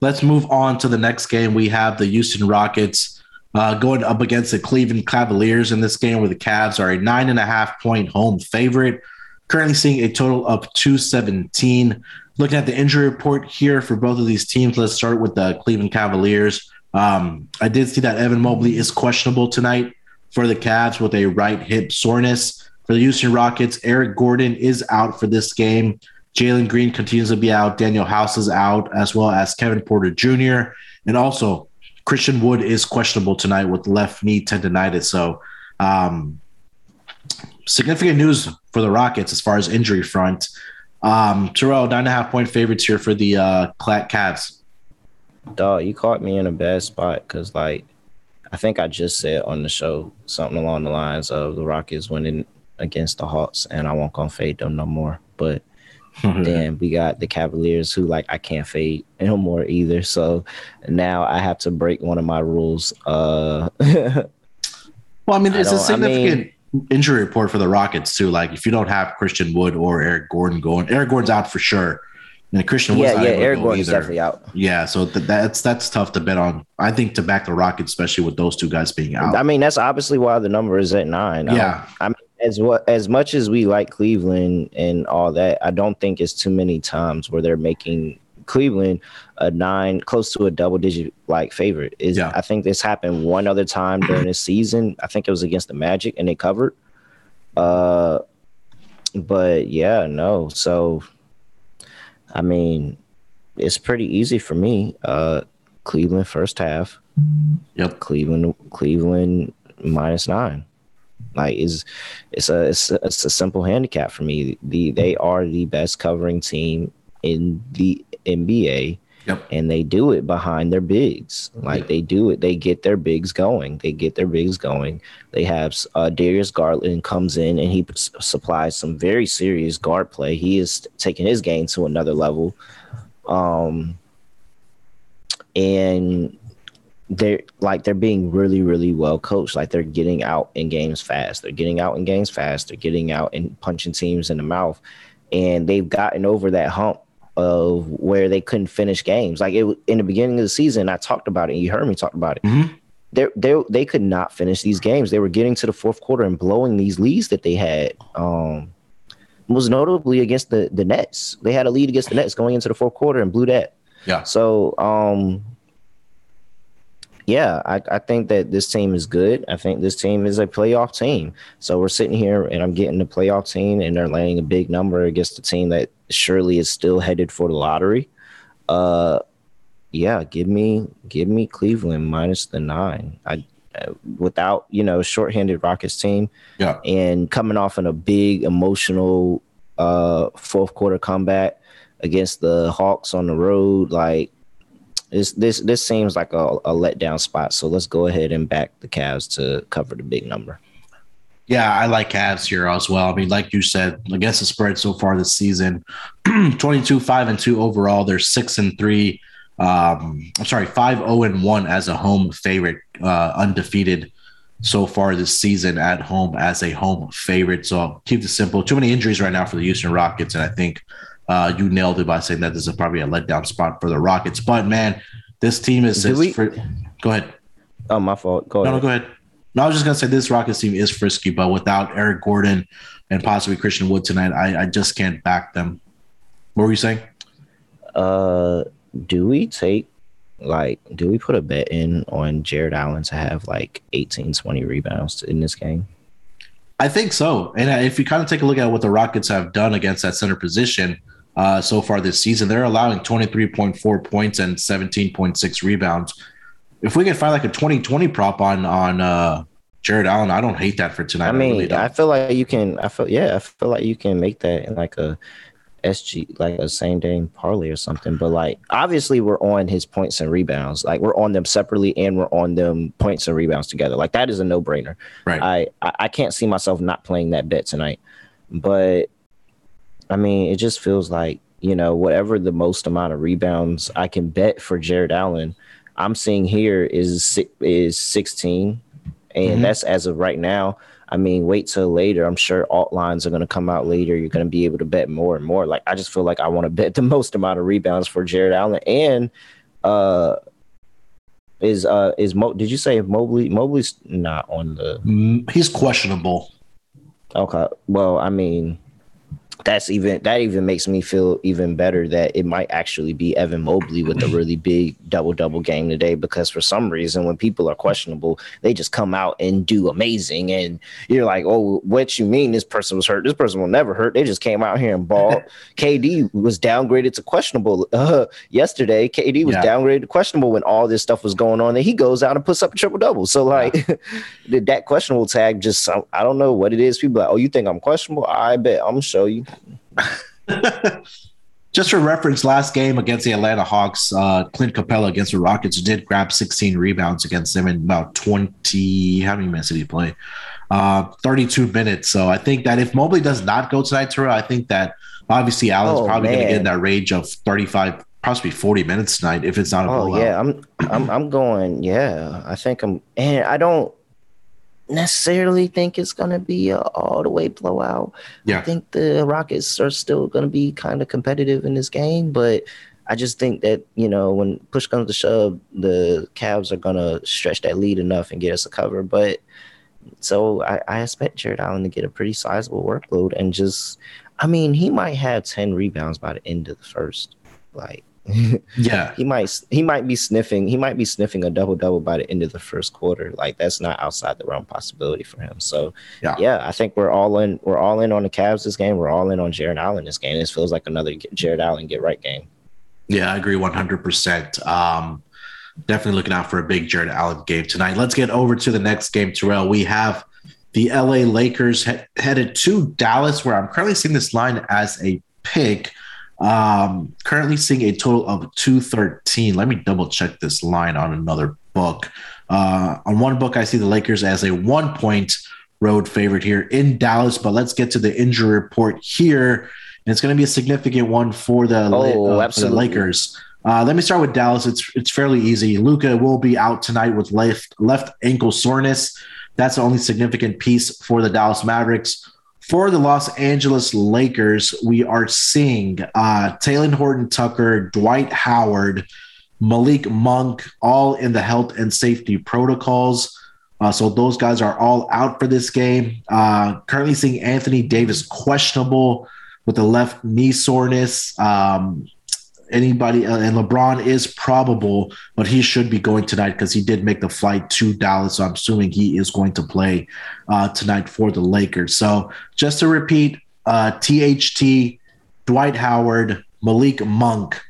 let's move on to the next game. We have the Houston Rockets uh, going up against the Cleveland Cavaliers in this game, where the Cavs are a nine and a half point home favorite. Currently seeing a total of 217. Looking at the injury report here for both of these teams, let's start with the Cleveland Cavaliers. Um, I did see that Evan Mobley is questionable tonight for the Cavs with a right hip soreness. For the Houston Rockets, Eric Gordon is out for this game. Jalen Green continues to be out. Daniel House is out, as well as Kevin Porter Jr. And also, Christian Wood is questionable tonight with left knee tendonitis. So, um, significant news for the Rockets as far as injury front. Um, Terrell, nine and a half point favorites here for the uh, Cavs. Dog, you caught me in a bad spot because, like, I think I just said on the show something along the lines of the Rockets winning against the Hawks, and I won't gonna fade them no more. But then we got the Cavaliers who like I can't fade no more either. So now I have to break one of my rules. Uh Well, I mean, it's a significant I mean, injury report for the Rockets too. Like if you don't have Christian Wood or Eric Gordon going, Eric Gordon's out for sure. And Christian Wood's yeah, yeah, Eric Gordon's either. definitely out. Yeah, so th- that's that's tough to bet on. I think to back the Rockets, especially with those two guys being out. I mean, that's obviously why the number is at nine. Yeah, I mean, as what as much as we like Cleveland and all that, I don't think it's too many times where they're making Cleveland a nine, close to a double digit like favorite. Is yeah. I think this happened one other time during the season. I think it was against the Magic and they covered. Uh, but yeah, no. So, I mean, it's pretty easy for me. Uh, Cleveland first half. Yep. Cleveland, Cleveland minus nine. Like is it's a it's a, it's a simple handicap for me. The they are the best covering team in the NBA. Yep. And they do it behind their bigs. Like yep. they do it. They get their bigs going. They get their bigs going. They have uh, Darius Garland comes in and he supplies some very serious guard play. He is taking his game to another level. Um, and they're like they're being really really well coached like they're getting out in games fast they're getting out in games fast they're getting out and punching teams in the mouth and they've gotten over that hump of where they couldn't finish games like it in the beginning of the season i talked about it you heard me talk about it mm-hmm. they they they could not finish these games they were getting to the fourth quarter and blowing these leads that they had um most notably against the the nets they had a lead against the nets going into the fourth quarter and blew that yeah so um yeah, I, I think that this team is good. I think this team is a playoff team. So we're sitting here and I'm getting the playoff team and they're laying a big number against the team that surely is still headed for the lottery. Uh yeah, give me give me Cleveland minus the nine. I uh, without you know shorthanded Rockets team, yeah, and coming off in a big emotional uh fourth quarter comeback against the Hawks on the road, like this this this seems like a, a letdown spot. So let's go ahead and back the Cavs to cover the big number. Yeah, I like Cavs here as well. I mean, like you said, against the spread so far this season, 22, 5 and 2 overall. They're 6 and 3. Um, I'm sorry, 5 0 and 1 as a home favorite, uh, undefeated so far this season at home as a home favorite. So I'll keep this simple. Too many injuries right now for the Houston Rockets. And I think uh, you nailed it by saying that this is probably a letdown spot for the Rockets. But man, this team is. is we, fr- go ahead. Oh, my fault. Go no, ahead. No, go ahead. No, I was just gonna say this Rockets team is frisky, but without Eric Gordon and possibly Christian Wood tonight, I, I just can't back them. What were you saying? Uh, do we take Like, do we put a bet in on Jarrett Allen to have like 18, 20 rebounds in this game? I think so. And if you kind of take a look at what the Rockets have done against that center position uh, so far this season, they're allowing 23.4 points and 17.6 rebounds. If we can find like a 2020 prop on on uh, Jarrett Allen, I don't hate that for tonight. I mean, I, really I feel like you can. I feel yeah, I feel like you can make that in like a SG like a same day parlay or something. But like obviously we're on his points and rebounds. Like we're on them separately and we're on them points and rebounds together. Like that is a no brainer. Right. I I can't see myself not playing that bet tonight. But I mean, it just feels like you know whatever the most amount of rebounds I can bet for Jarrett Allen. I'm seeing here is is 16, and mm-hmm. that's as of right now. I mean, wait till later. I'm sure alt lines are going to come out later. You're going to be able to bet more and more. Like, I just feel like I want to bet the most amount of rebounds for Jarrett Allen. And uh, is uh is Mo? Did you say if Mobley? Mobley's not on the. Mm, he's questionable. Okay. Well, I mean, that's even that even makes me feel even better that it might actually be Evan Mobley with a really big double double game today because for some reason when people are questionable they just come out and do amazing and you're like oh what you mean this person was hurt? This person will never hurt. They just came out here and ball. KD was downgraded to questionable uh, yesterday. KD was yeah. downgraded to questionable when all this stuff was going on and he goes out and puts up a triple double so like yeah. that questionable tag just I don't know what it is. People like oh you think I'm questionable? I bet I'm show you Just for reference, last game against the Atlanta Hawks, uh, Clint Capela against the Rockets did grab 16 rebounds against them in about 20. How many minutes did he play? Uh, 32 minutes. So I think that if Mobley does not go tonight, Terrell, I think that obviously Allen's oh, probably going to get in that range of 35, possibly 40 minutes tonight if it's not a oh, blowout. yeah, I'm, I'm, I'm going. Yeah, I think I'm, and I don't necessarily think it's going to be a all the way blowout. Yeah. I think the Rockets are still going to be kind of competitive in this game, but I just think that, you know, when push comes to shove, the Cavs are going to stretch that lead enough and get us a cover. But so I, I expect Jarrett Allen to get a pretty sizable workload and just, I mean, he might have 10 rebounds by the end of the first. Like, yeah, he might he might be sniffing he might be sniffing a double double by the end of the first quarter. Like that's not outside the realm possibility for him. So yeah, yeah I think we're all in we're all in on the Cavs this game. We're all in on Jarrett Allen this game. This feels like another Jarrett Allen get right game. Yeah, I agree one hundred percent. Um, definitely looking out for a big Jarrett Allen game tonight. Let's get over to the next game, Terrell. We have the LA Lakers he- headed to Dallas, where I'm currently seeing this line as a pick. Um, currently seeing a total of 213. Let me double check this line on another book. Uh, on one book, I see the Lakers as a one point road favorite here in Dallas, but let's get to the injury report here. And it's going to be a significant one for the, oh, uh, for the Lakers. Uh, let me start with Dallas. It's it's fairly easy. Luka will be out tonight with left left ankle soreness. That's the only significant piece for the Dallas Mavericks. For the Los Angeles Lakers, we are seeing uh, Talen Horton Tucker, Dwight Howard, Malik Monk, all in the health and safety protocols. Uh, so those guys are all out for this game. Uh, currently seeing Anthony Davis questionable with the left knee soreness. Um, anybody uh, and LeBron is probable, but he should be going tonight because he did make the flight to Dallas. So I'm assuming he is going to play uh, tonight for the Lakers. So just to repeat, uh, THT, Dwight Howard, Malik Monk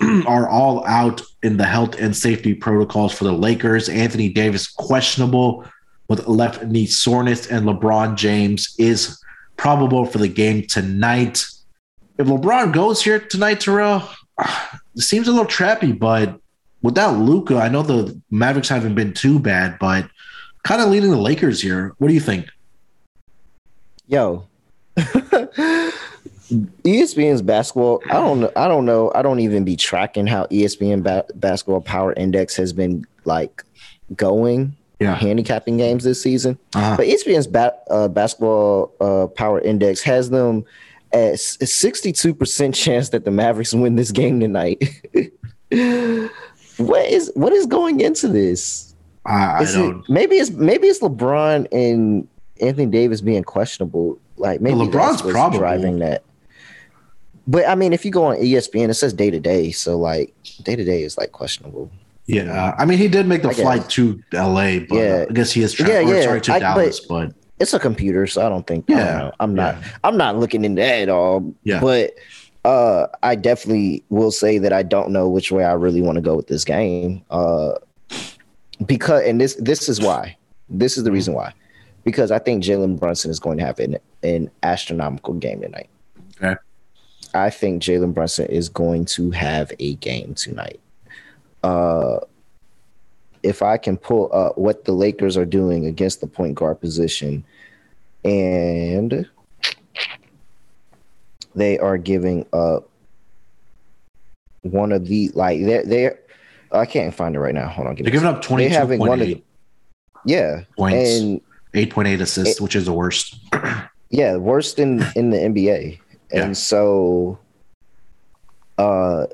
are all out in the health and safety protocols for the Lakers. Anthony Davis questionable with left knee soreness, and LeBron James is probable for the game tonight. If LeBron goes here tonight, Terrell, it seems a little trappy, but without Luka, I know the Mavericks haven't been too bad, but kind of leading the Lakers here. What do you think? Yo, ESPN's basketball. I don't know. I don't know. I don't even be tracking how ESPN ba- basketball power index has been like going. Yeah. handicapping games this season. Uh-huh. But ESPN's ba- uh, basketball uh, power index has them a 62% chance that the Mavericks win this game tonight. what is what is going into this? I, I don't. It, maybe it's maybe it's LeBron and Anthony Davis being questionable. Like maybe well, LeBron's probably driving that. But I mean, if you go on ESPN, it says day to day. So like day to day is like questionable. Yeah, I mean, he did make the I guess. flight to L.A., but Yeah. I guess he is tra- Yeah, yeah. sorry to I- Dallas, but, It's a computer, so I don't think. I Yeah, know. I'm not. yeah. I'm not looking into that at all. Yeah. But uh, I definitely will say that I don't know which way I really want to go with this game. Uh, because and this this is why. This is the reason why. Because I think Jalen Brunson is going to have an an astronomical game tonight. Okay. I think Jalen Brunson is going to have a game tonight. Uh, if I can pull up what the Lakers are doing against the point guard position, and they are giving up one of the like they're they're I can't find it right now. Hold on, give they're giving up second. They having one of the- yeah, points, and 8.8 assists, which is the worst. Yeah, worst in in the NBA. And Yeah. so uh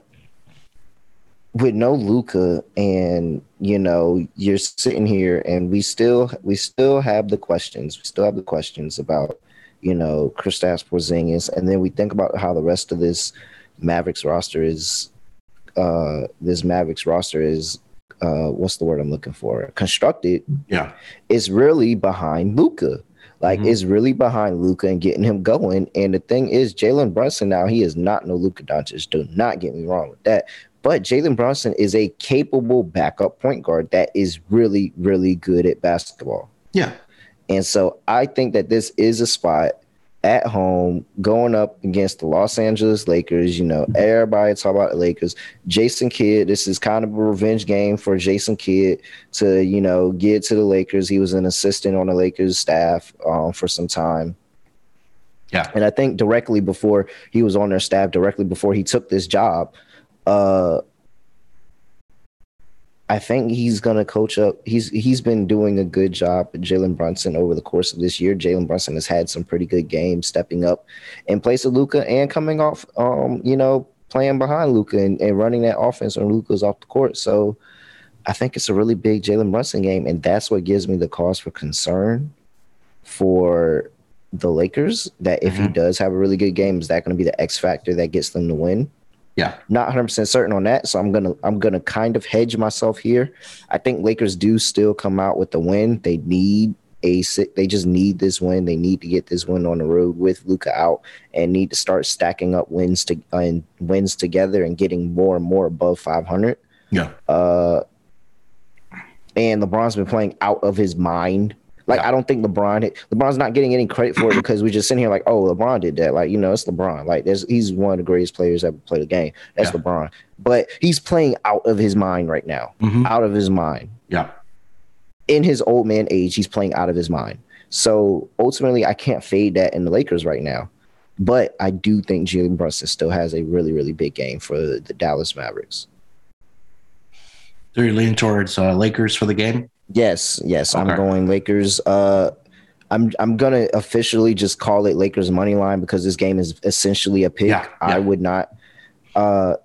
with no Luka and you know, you're sitting here and we still we still have the questions. We still have the questions about, you know, Kristaps Porzingis and then we think about how the rest of this Mavericks roster is uh this Mavericks roster is uh what's the word I'm looking for? Constructed Yeah, is really behind Luka. Like Mhm. is really behind Luka and getting him going. And the thing is, Jalen Brunson now he is not no Luka Doncic. Do not get me wrong with that. But Jalen Brunson is a capable backup point guard that is really, really good at basketball. yeah, And so I think that this is a spot at home going up against the Los Angeles Lakers. You know, everybody talk about the Lakers. Jason Kidd, this is kind of a revenge game for Jason Kidd to, you know, get to the Lakers. He was an assistant on the Lakers staff um, for some time. Yeah. And I think directly before he was on their staff, directly before he took this job, uh, I think he's gonna coach up. He's he's been doing a good job Jalen Brunson over the course of this year. Jalen Brunson has had some pretty good games, stepping up in place of Luka and coming off, um, you know, playing behind Luka and, and running that offense when Luka's off the court. So I think it's a really big Jalen Brunson game, and that's what gives me the cause for concern for the Lakers. That if he Mhm. does have a really good game, is that going to be the X factor that gets them to win? Yeah, not 100% certain on that so i'm gonna i'm gonna kind of hedge myself here. I think lakers do still come out with the win. They need a they just need this win. They need to get this win on the road with luka out and need to start stacking up wins to and wins together and getting more and more above 500 yeah, uh and lebron's been playing out of his mind like Yeah. I don't think LeBron LeBron's not getting any credit for it because we just sitting here like, oh, LeBron did that. Like, you know, it's LeBron. Like, there's he's one of the greatest players ever played the game. That's Yeah. LeBron. But he's playing out of his mind right now. Mhm. Out of his mind. yeah. In his old man age, he's playing out of his mind. So ultimately, I can't fade that in the Lakers right now. But I do think Jalen Brunson still has a really, really big game for the Dallas Mavericks. So you're leaning towards uh, Lakers for the game. Yes, yes, I'm going Lakers. Uh, I'm I'm gonna officially just call it Lakers money line because this game is essentially a pick. Yeah, I would not. Uh,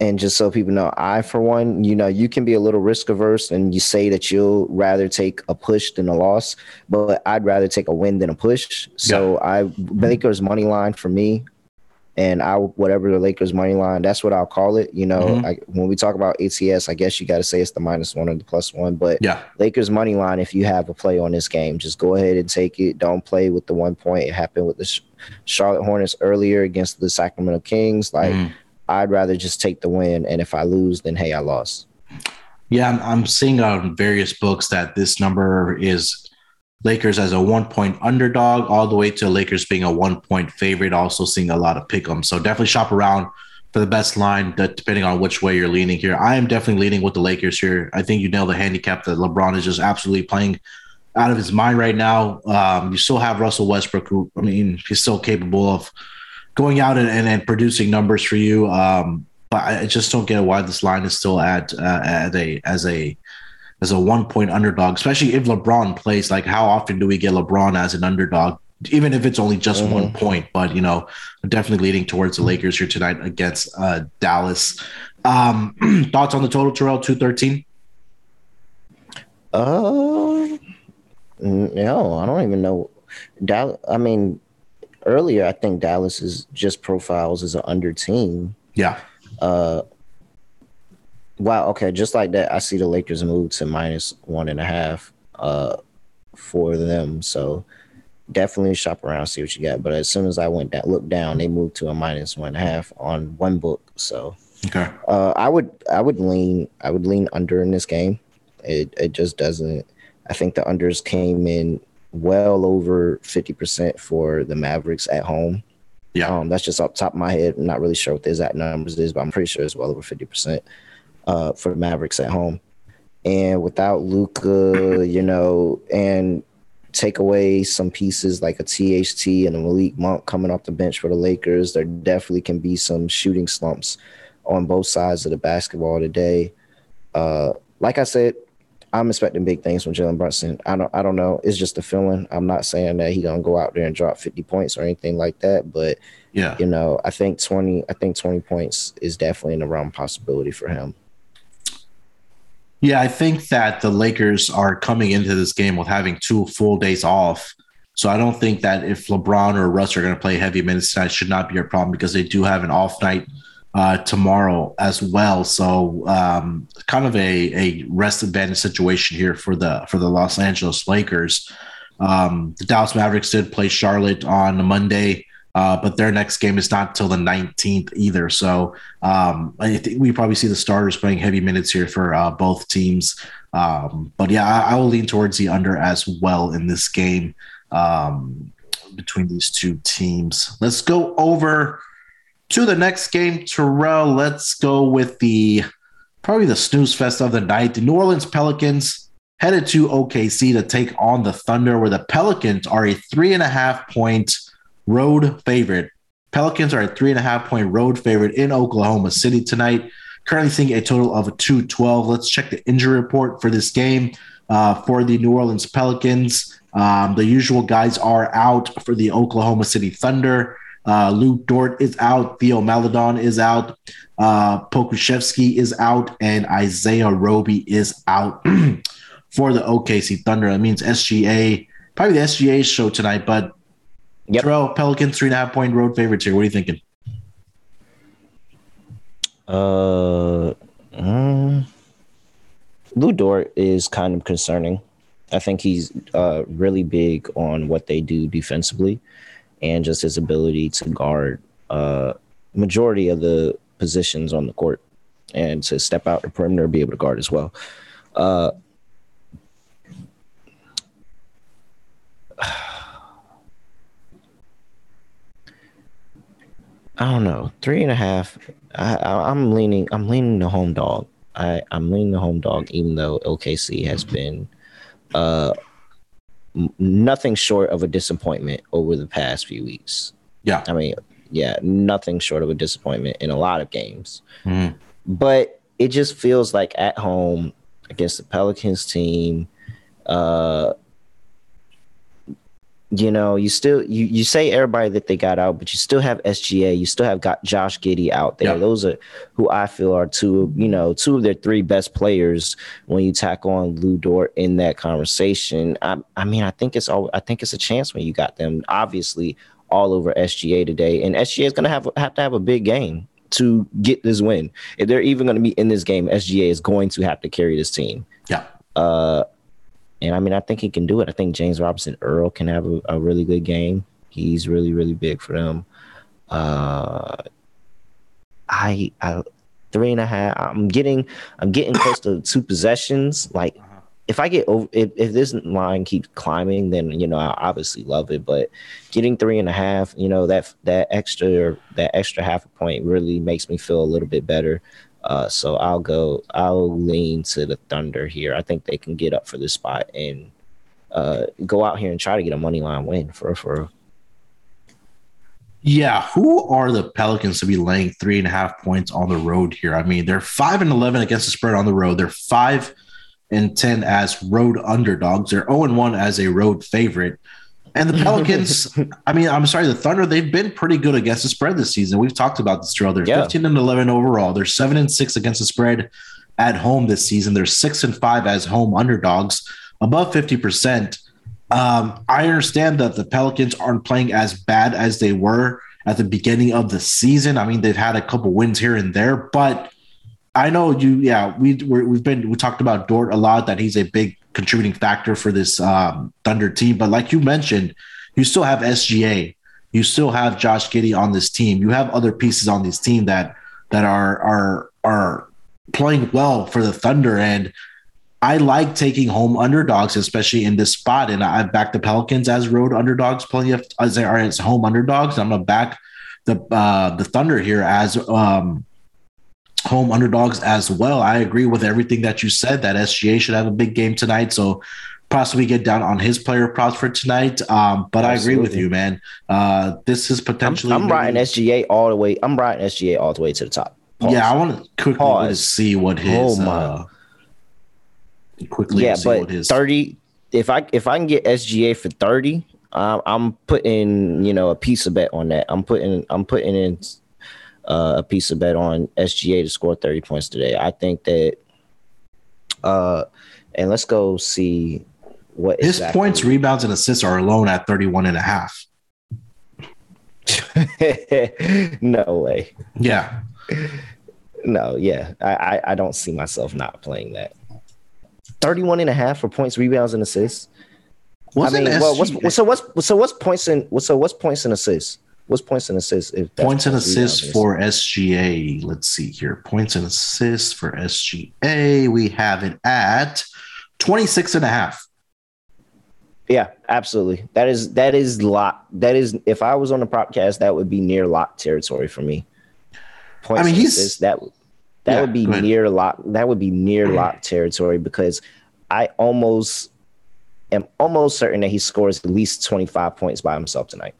and just so people know, I for one, you know, you can be a little risk averse and you say that you'll rather take a push than a loss, but I'd rather take a win than a push. So I Lakers money line for me. And I whatever the Lakers money line, that's what I'll call it. You know, Mhm. I, when we talk about ATS, I guess you got to say it's the minus one or the plus one. But Yeah, Lakers money line if you have a play on this game. Just go ahead and take it. Don't play with the one point. It happened with the Sh- Charlotte Hornets earlier against the Sacramento Kings. Like Mhm. I'd rather just take the win, and if I lose, then hey, I lost. yeah. I'm, I'm seeing on various books that this number is Lakers as a one point underdog, all the way to Lakers being a one point favorite. Also seeing a lot of pick 'em. So definitely shop around for the best line, depending on which way you're leaning here. I am definitely leaning with the Lakers here. I think you nailed the handicap that LeBron is just absolutely playing out of his mind right now. Um, you still have Russell Westbrook, who I mean, he's still capable of going out and, and, and producing numbers for you. Um, but I I just don't get why this line is still at uh, at a as a as a one point underdog, especially if LeBron plays. Like, how often do we get LeBron as an underdog? Even if it's only just Mhm. one point, but you know, definitely leading towards the Lakers here tonight against uh, Dallas. Um, thoughts on the total, Terrell? Two thirteen. Uh, no, I don't even know. Dallas. I mean, earlier I think Dallas is just profiles as an under team. Yeah, Uh, Wow. Okay. Just like that, I see the Lakers move to minus one and a half uh, for them. So definitely shop around, see what you got. But as soon as I went down, looked down, they moved to a minus one and a half on one book. So Okay. uh, I would I would lean I would lean under in this game. It it just doesn't. I think the unders came in well over fifty percent for the Mavericks at home. Yeah. Um, that's just off the top of my head. I'm not really sure what the exact numbers is, but I'm pretty sure it's well over fifty percent uh, for the Mavericks at home. And without Luka, you know, and take away some pieces like a THT and a Malik Monk coming off the bench for the Lakers, there definitely can be some shooting slumps on both sides of the basketball today. Uh, like I said, I'm expecting big things from Jalen Brunson. I don't I don't know. It's just a feeling. I'm not saying that he gonna go out there and drop 50 points or anything like that, but Yeah. you know, I think 20 I think 20 points is definitely in the realm possibility for him. Yeah, I think that the Lakers are coming into this game with having two full days off. So I don't think that if LeBron or Russ are going to play heavy minutes tonight, should not be a problem because they do have an off night uh, tomorrow as well. So um, kind of a, a rest advantage situation here for the for the Los Angeles Lakers. Um, the Dallas Mavericks did play Charlotte on Monday. Uh, but their next game is not till the 19th either. So um, I think we probably see the starters playing heavy minutes here for uh, both teams. Um, but yeah, I, I, will lean towards the under as well in this game um, between these two teams. Let's go over to the next game, Terrell. Let's go with the probably the snooze fest of the night. The New Orleans Pelicans headed to OKC to take on the Thunder, where the Pelicans are a three and a half point road favorite. Pelicans are a three and a half point road favorite in Oklahoma City tonight. Currently seeing a total of a 212. Let's check the injury report for this game uh, for the New Orleans Pelicans. Um, the usual guys are out for the Oklahoma City Thunder. Uh, Lu Dort is out. Theo Maledon is out. Uh, Pokusevski is out. And Isaiah Roby is out for the OKC Thunder. That means SGA, probably the SGA show tonight, but Yep. Terrell, Pelicans, three and a half point road favorites here. What are you thinking? Uh, um, Lu Dort is kind of concerning. I think he's uh, really big on what they do defensively and just his ability to guard uh, majority of the positions on the court and to step out the perimeter be able to guard as well. Uh, I don't know, three and a half. I, I am leaning. I'm leaning the home dog. I I'm leaning the home dog, even though OKC has been uh m- nothing short of a disappointment over the past few weeks. Yeah, I mean, yeah, nothing short of a disappointment in a lot of games. Mm. But it just feels like at home against the Pelicans team, uh, you know, you still you you say everybody that they got out, but you still have SGA, you still have got Josh Giddey out there. Those are who I feel are two, you know, two of their three best players when you tack on Lu Dort in that conversation. I I mean, I think it's all I think it's a chance when you got them obviously all over SGA today. And SGA is gonna have have to have a big game to get this win. If they're even gonna be in this game, SGA is going to have to carry this team. Yeah. Uh and I mean, I think he can do it. I think James Robinson Earl can have a, a really good game. He's really, really big for them. Uh, I, I, three and a half. I'm getting, I'm getting close to two possessions. Like, if I get over, if, if this line keeps climbing, then you know I obviously love it. But getting three and a half, you know that that extra that extra half a point really makes me feel a little bit better. Uh, so I'll go. I'll lean to the Thunder here. I think they can get up for this spot and uh, go out here and try to get a money line win for for. Yeah, who are the Pelicans to be laying three and a half points on the road here? I mean, they're five and eleven against the spread on the road. They're five and ten as road underdogs. They're zero oh and one as a road favorite. And the Pelicans, I mean, I'm sorry, the Thunder, they've been pretty good against the spread this season. We've talked about this, Terrell. They're yeah. 15 and 11 overall. They're 7 and 6 against the spread at home this season. They're 6 and 5 as home underdogs, above 50%. Um, I understand that the Pelicans aren't playing as bad as they were at the beginning of the season. I mean, they've had a couple wins here and there, but I know you. Yeah, we we have been we talked about Dort a lot. That he's a big contributing factor for this um, Thunder team. But like you mentioned, you still have SGA, you still have Josh Giddey on this team. You have other pieces on this team that that are are are playing well for the Thunder and. I like taking home underdogs, especially in this spot. And I've backed the Pelicans as road underdogs, plenty of as they are as home underdogs. I'm gonna back the uh, the Thunder here as um, home underdogs as well. I agree with everything that you said. That SGA should have a big game tonight. So possibly get down on his player props for tonight. Um, but Absolutely. I agree with you, man. Uh, this is potentially. I'm, I'm riding SGA all the way. I'm riding SGA all the way to the top. Pause. Yeah, I want to quickly see what his. Oh my. Uh, quickly, yeah, but his... thirty. If I if I can get SGA for thirty, um, I'm putting you know a piece of bet on that. I'm putting I'm putting in uh, a piece of bet on SGA to score 30 points today. I think that uh and let's go see what his exactly. points, rebounds, and assists are alone at 31 and a half. no way. Yeah. No, yeah. I, I, I don't see myself not playing that. 31 and a half for points, rebounds, and assists. Wasn't I mean, well, what's, so what's so what's points and so what's points and assists? What's points and assists? If points and assists for SGA. Let's see here. Points and assists for SGA. We have it at 26 and a half. Yeah, absolutely. That is that is lock. That is if I was on the propcast, that would be near lock territory for me. Points I mean, he's assists, that that yeah, would be near lock. That would be near mm-hmm. lock territory because I almost am almost certain that he scores at least 25 points by himself tonight.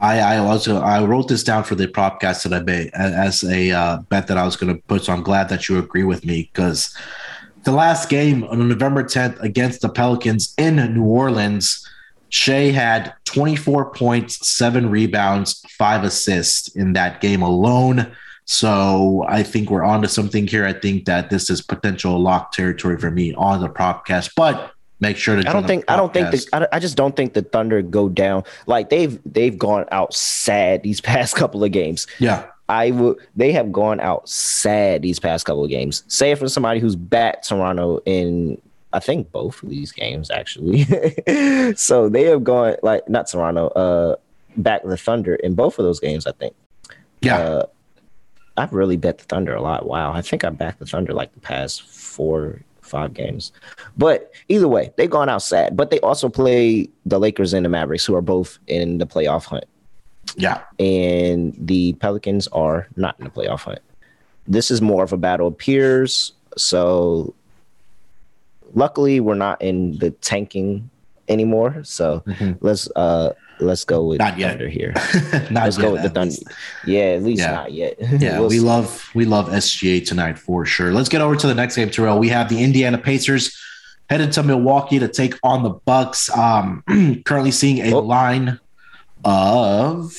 I, I also I wrote this down for the propcast that I made as a uh, bet that I was going to put. So I'm glad that you agree with me because the last game on November 10th against the Pelicans in New Orleans, Shai had 24 points, seven rebounds, five assists in that game alone. So I think we're on to something here. I think that this is potential lock territory for me on the propcast. But make sure to. I don't think. I don't think. The, I, I just don't think the Thunder go down. Like they've they've gone out sad these past couple of games. Yeah. I would. They have gone out sad these past couple of games. Say it for somebody who's back Toronto in. I think both of these games actually. so they have gone like not Toronto. Uh, back the Thunder in both of those games. I think. Yeah. Uh, I've really bet the Thunder a lot. Wow, I think I backed the Thunder like the past four five games. But either way, they've gone out sad. But they also play the Lakers and the Mavericks, who are both in the playoff hunt. Yeah. And the Pelicans are not in the playoff hunt. This is more of a battle of peers. So luckily we're not in the tanking anymore. So mm-hmm. let's uh let's go with not Thunder yet. here. let's go with the Thunder. Yeah, at least yeah. not yet. yeah, we'll we see. love we love SGA tonight for sure. Let's get over to the next game, Terrell. We have the Indiana Pacers headed to Milwaukee to take on the Bucks. Um, currently seeing a oh. line of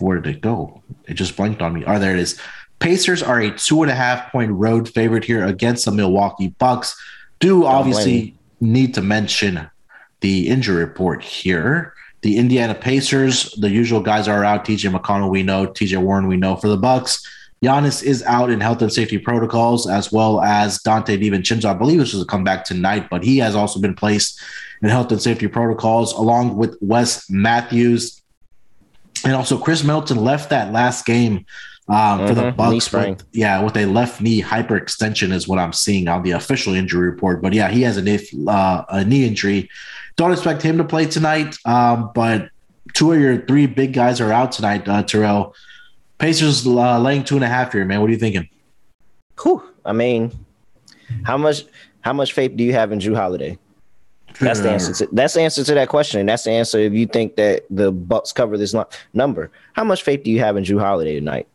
where did it go? It just blanked on me. Oh, there it is. Pacers are a two and a half point road favorite here against the Milwaukee Bucks. Do obviously need to mention the injury report here. The Indiana Pacers, the usual guys are out. TJ McConnell, we know. TJ Warren, we know for the Bucks. Giannis is out in health and safety protocols, as well as Donte DiVincenzo. I believe this was a comeback tonight, but he has also been placed in health and safety protocols, along with Wes Matthews. And also, Khris Middleton left that last game um, for mm-hmm. the Bucks. With, yeah, with a left knee hyperextension is what I'm seeing on the official injury report. But yeah, he has a, uh, a knee injury don't expect him to play tonight, um, but two of your three big guys are out tonight, uh, Terrell. Pacers uh, laying two and a half here, man. What are you thinking? Whew. I mean, how much how much faith do you have in Jrue Holiday? That's the answer. To, that's the answer to that question. And that's the answer if you think that the Bucks cover this number. How much faith do you have in Jrue Holiday tonight?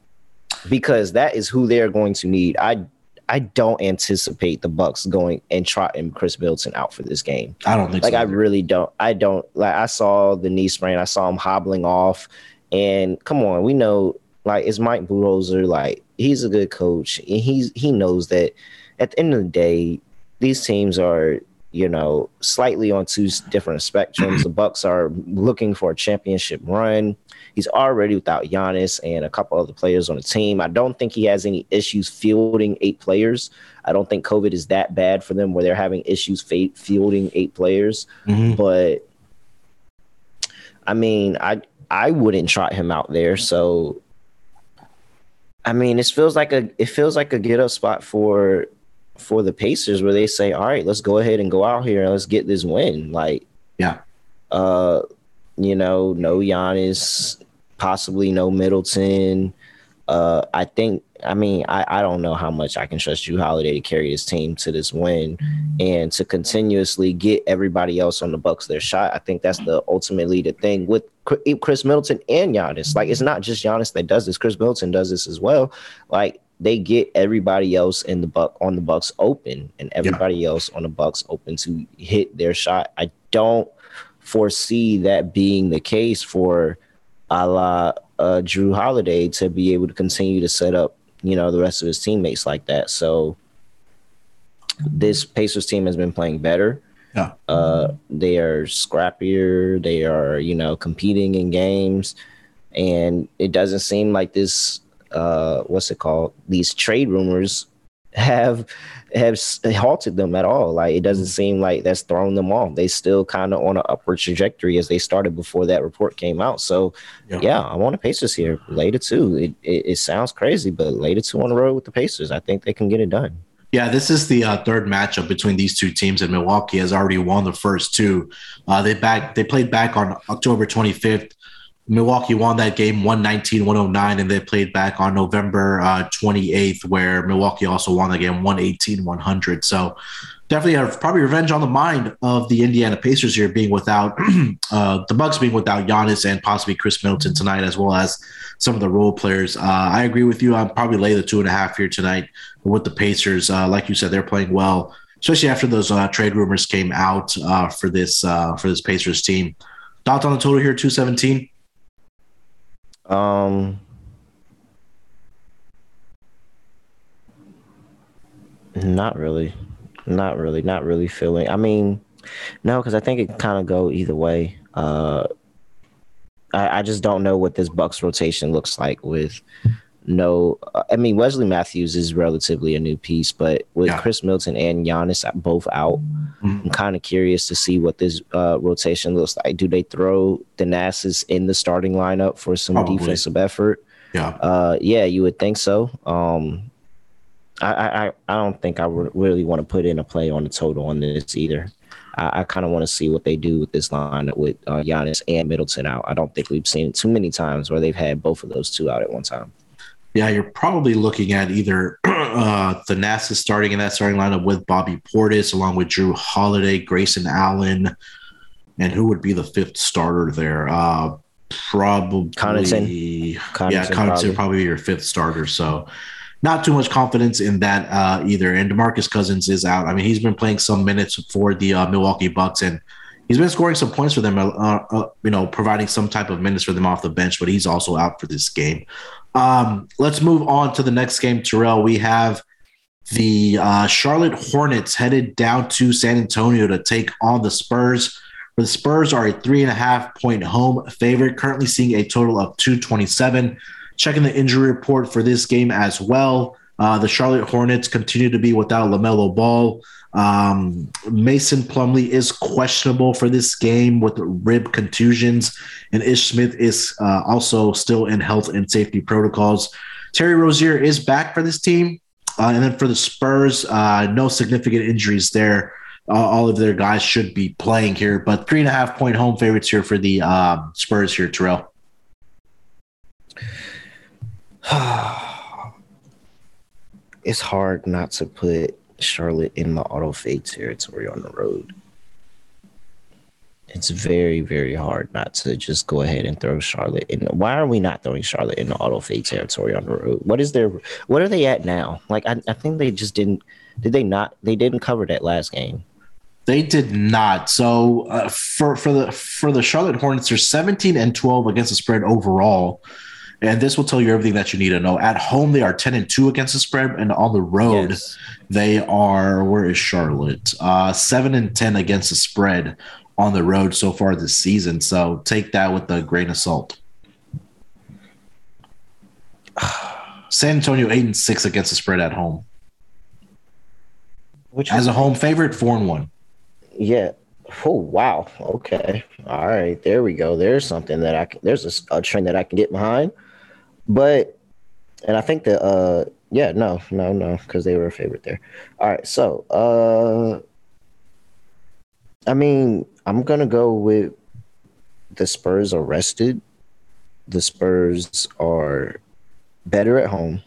Because that is who they're going to need. I I don't anticipate the Bucks going and trotting Khris Middleton out for this game. I don't think like so I really don't. I don't like I saw the knee sprain. I saw him hobbling off. And come on, we know like it's Mike Budenholzer, like he's a good coach. And he's he knows that at the end of the day, these teams are, you know, slightly on two different spectrums. the Bucks are looking for a championship run. He's already without Giannis and a couple other players on the team. I don't think he has any issues fielding eight players. I don't think COVID is that bad for them where they're having issues fielding eight players. Mm-hmm. But I mean, I I wouldn't trot him out there. So I mean, it feels like a it feels like a get up spot for for the Pacers where they say, "All right, let's go ahead and go out here and let's get this win." Like, yeah, uh, you know, no Giannis, possibly no Middleton. Uh, I think. I mean, I, I don't know how much I can trust Jrue Holiday to carry his team to this win and to continuously get everybody else on the Bucks their shot. I think that's the ultimately the thing with Khris Middleton and Giannis. Like, it's not just Giannis that does this. Khris Middleton does this as well. Like, they get everybody else in the buck on the Bucks open, and everybody yeah. else on the Bucks open to hit their shot. I don't foresee that being the case for a la uh, Jrue Holiday to be able to continue to set up, you know, the rest of his teammates like that. So this Pacers team has been playing better. Yeah. Uh, they are scrappier. They are, you know, competing in games, and it doesn't seem like this uh, what's it called? These trade rumors have have halted them at all. Like it doesn't seem like that's thrown them off. They still kind of on an upward trajectory as they started before that report came out. So yeah, yeah I want the Pacers here. Later too. It, it, it sounds crazy, but later two on the road with the Pacers, I think they can get it done. Yeah, this is the uh, third matchup between these two teams, and Milwaukee has already won the first two. Uh, they back they played back on October 25th Milwaukee won that game 119 109, and they played back on November uh, 28th, where Milwaukee also won the game 118 100. So definitely have probably revenge on the mind of the Indiana Pacers here being without uh, the Bucks being without Giannis and possibly Khris Middleton tonight, as well as some of the role players. Uh, I agree with you. I'll probably lay the two and a half here tonight with the Pacers. Uh, like you said, they're playing well, especially after those uh, trade rumors came out uh, for this for this Pacers team. Thoughts on the total here, 217? Um, not really, not really, not really feeling. I mean, no, because I think it kind of go either way. Uh, I, I just don't know what this Bucks rotation looks like with no, uh, I mean Wesley Matthews is relatively a new piece, but with yeah. Khris Middleton and Giannis both out, mm-hmm. I'm kind of curious to see what this uh, rotation looks like. Do they throw Thanasis in the starting lineup for some Probably. defensive effort? Yeah, uh, yeah, you would think so. Um, I, I, I don't think I really want to put in a play on the total on this either. I, I kind of want to see what they do with this line with uh, Giannis and Middleton out. I don't think we've seen it too many times where they've had both of those two out at one time yeah, you're probably looking at either uh, NASA starting in that starting lineup with Bobby Portis, along with Jrue Holiday, Grayson Allen, and who would be the fifth starter there? Uh, probably. Connaughton yeah, Connaughton probably. probably your fifth starter. So not too much confidence in that uh, either. And Demarcus Cousins is out. I mean, he's been playing some minutes for the uh, Milwaukee Bucks and he's been scoring some points for them, uh, uh, you know, providing some type of minutes for them off the bench, but he's also out for this game. Um, let's move on to the next game, Terrell. We have the uh, Charlotte Hornets headed down to San Antonio to take on the Spurs. The Spurs are a three and a half point home favorite, currently seeing a total of 227. Checking the injury report for this game as well. Uh, the Charlotte Hornets continue to be without LaMelo Ball. Um, Mason Plumlee is questionable for this game with rib contusions, and Ish Smith is uh, also still in health and safety protocols. Terry Rozier is back for this team. Uh, and then for the Spurs, uh, no significant injuries there. Uh, all of their guys should be playing here, but three and a half point home favorites here for the um, Spurs here, Terrell. it's hard not to put Charlotte in the auto fade territory on the road. It's very, very hard not to just go ahead and throw Charlotte in. Why are we not throwing Charlotte in the auto fade territory on the road? What is their what are they at now? Like I, I think they just didn't did they not they didn't cover that last game. They did not. So uh, for for the for the Charlotte Hornets, they're 17 and 12 against the spread overall. And this will tell you everything that you need to know. At home, they are 10 and 2 against the spread, and on the road, yes. they are where is Charlotte? Uh 7 and 10 against the spread on the road so far this season. So take that with a grain of salt. San Antonio 8 and 6 against the spread at home. Which as a home favorite, 4 and 1. Yeah. Oh wow. Okay. All right. There we go. There's something that I can. There's a, a trend that I can get behind. But, and I think that uh yeah no no no because they were a favorite there. All right. So uh, I mean I'm gonna go with the Spurs are rested. The Spurs are better at home.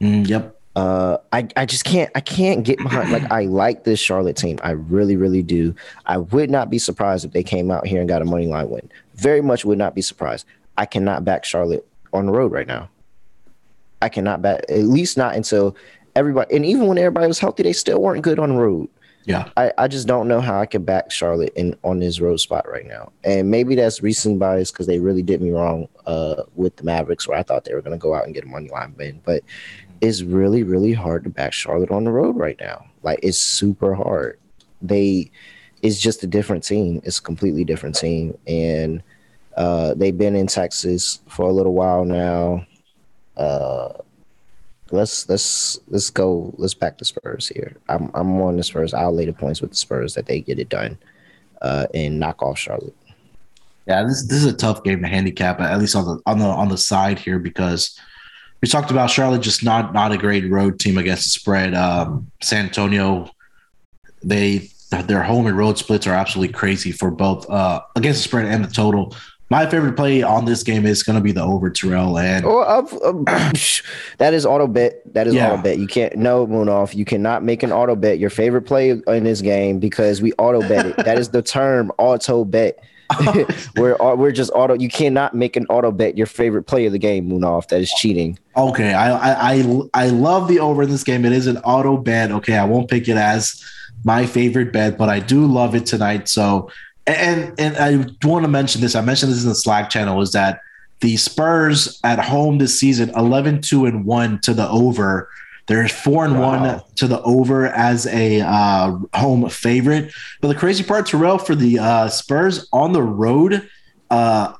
Mm, yep. Uh, I, I just can't I can't get behind like I like this Charlotte team. I really, really do. I would not be surprised if they came out here and got a money line win. Very much would not be surprised. I cannot back Charlotte on the road right now. I cannot back at least not until everybody and even when everybody was healthy, they still weren't good on the road. Yeah. I, I just don't know how I could back Charlotte in on this road spot right now. And maybe that's recent bias because they really did me wrong uh, with the Mavericks where I thought they were gonna go out and get a money line win. But it's really, really hard to back Charlotte on the road right now. Like it's super hard. They it's just a different team. It's a completely different team. And uh, they've been in Texas for a little while now. Uh, let's let's let's go. Let's back the Spurs here. I'm I'm on the Spurs. I'll lay the points with the Spurs that they get it done uh, and knock off Charlotte. Yeah, this this is a tough game to handicap, at least on the on the on the side here because we talked about Charlotte just not not a great road team against the spread. Um, San Antonio, they their home and road splits are absolutely crazy for both uh, against the spread and the total. My favorite play on this game is going to be the over Terrell and oh, that is auto bet. That is yeah. auto bet. You can't no Munaf. You cannot make an auto bet your favorite play in this game because we auto bet it. that is the term auto bet. we're we're just auto. You cannot make an auto bet your favorite play of the game, Munaf. That is cheating. Okay, I I I love the over in this game. It is an auto bet. Okay, I won't pick it as my favorite bet, but I do love it tonight. So and and I want to mention this. I mentioned this in the Slack channel is that the Spurs at home this season 11 2 and 1 to the over. There's 4 and wow. 1 to the over as a uh, home favorite. But the crazy part Terrell for the uh, Spurs on the road uh,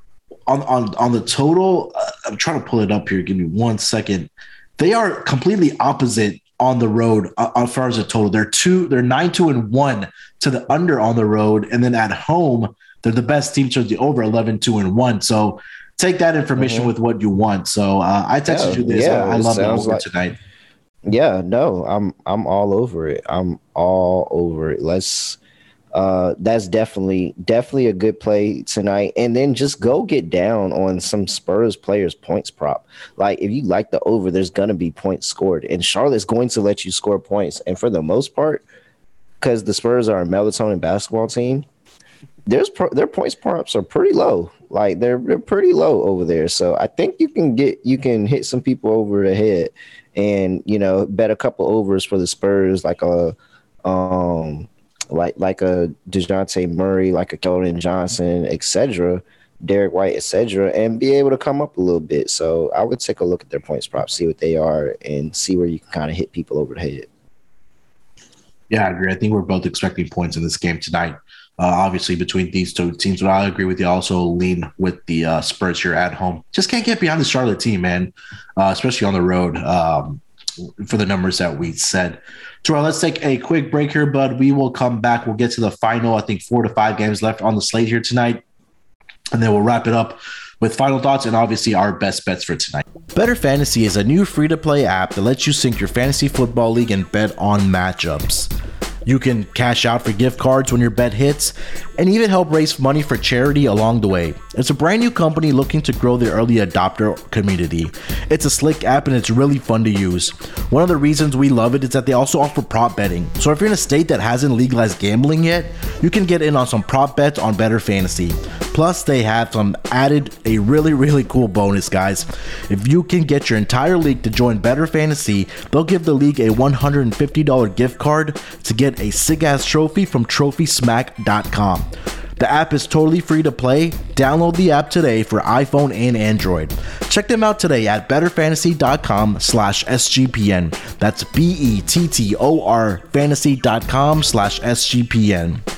on on on the total uh, I'm trying to pull it up here. Give me one second. They are completely opposite on the road uh, as far as a total. They're two, they're nine, two, and one to the under on the road. And then at home, they're the best team to the over 11, two, and one. So take that information mm-hmm. with what you want. So uh, I texted yeah, you this. Yeah, I, I love the over like, tonight. Yeah, no, I'm I'm all over it. I'm all over it. Let's uh, that's definitely definitely a good play tonight. And then just go get down on some Spurs players points prop. Like if you like the over, there's gonna be points scored, and Charlotte's going to let you score points. And for the most part, because the Spurs are a melatonin basketball team, there's pro- their points props are pretty low. Like they're they're pretty low over there. So I think you can get you can hit some people over the head, and you know bet a couple overs for the Spurs, like a um like like a Dejounte Murray, like a Keldon Johnson, etc., Derrick White, etc., and be able to come up a little bit. So I would take a look at their points props, see what they are, and see where you can kind of hit people over the head. Yeah, I agree. I think we're both expecting points in this game tonight. Uh, obviously, between these two teams, but I agree with you. Also, lean with the uh, Spurs here at home. Just can't get behind the Charlotte team, man, uh, especially on the road. Um, for the numbers that we said. Let's take a quick break here, bud. We will come back. We'll get to the final, I think, four to five games left on the slate here tonight. And then we'll wrap it up with final thoughts and obviously our best bets for tonight. Bettor Fantasy is a new free to play app that lets you sync your fantasy football league and bet on matchups. You can cash out for gift cards when your bet hits and even help raise money for charity along the way. It's a brand new company looking to grow the early adopter community. It's a slick app and it's really fun to use. One of the reasons we love it is that they also offer prop betting. So if you're in a state that hasn't legalized gambling yet, you can get in on some prop bets on Bettor Fantasy. Plus, they have some added a really, really cool bonus, guys. If you can get your entire league to join Bettor Fantasy, they'll give the league a $150 gift card to get a sick ass trophy from TrophySmack.com. The app is totally free to play. Download the app today for iPhone and Android. Check them out today at bettorfantasy.com slash SGPN. That's B-E-T-T-O-R fantasy.com slash SGPN.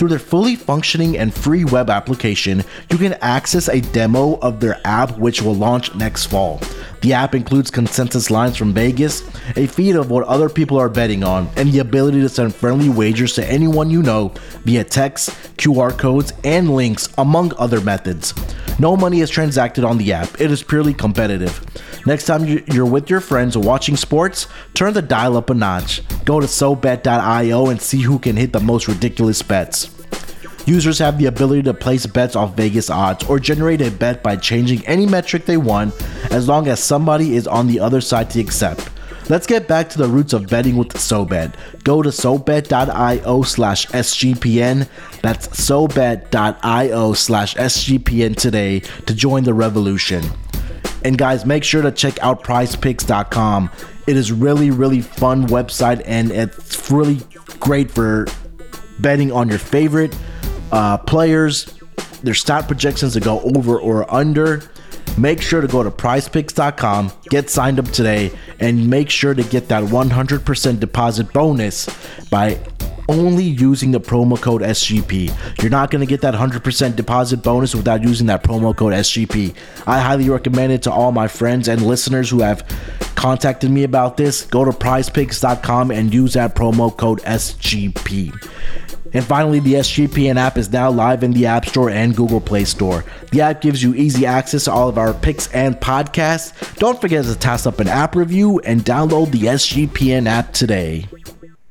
Through their fully functioning and free web application, you can access a demo of their app which will launch next fall. The app includes consensus lines from Vegas, a feed of what other people are betting on, and the ability to send friendly wagers to anyone you know via text, QR codes, and links, among other methods. No money is transacted on the app, it is purely competitive. Next time you're with your friends watching sports, turn the dial up a notch. Go to SoBet.io and see who can hit the most ridiculous bets. Users have the ability to place bets off Vegas odds or generate a bet by changing any metric they want as long as somebody is on the other side to accept. Let's get back to the roots of betting with SoBet. Go to SoBet.io slash SGPN. That's SoBet.io slash SGPN today to join the revolution. And guys, make sure to check out prizepicks.com. It is really, really fun website and it's really great for betting on your favorite uh, players, their stat projections to go over or under. Make sure to go to prizepicks.com, get signed up today, and make sure to get that 100% deposit bonus by only using the promo code SGP. You're not going to get that 100% deposit bonus without using that promo code SGP. I highly recommend it to all my friends and listeners who have contacted me about this. Go to prizepicks.com and use that promo code SGP. And finally, the SGPN app is now live in the App Store and Google Play Store. The app gives you easy access to all of our picks and podcasts. Don't forget to toss up an app review and download the SGPN app today.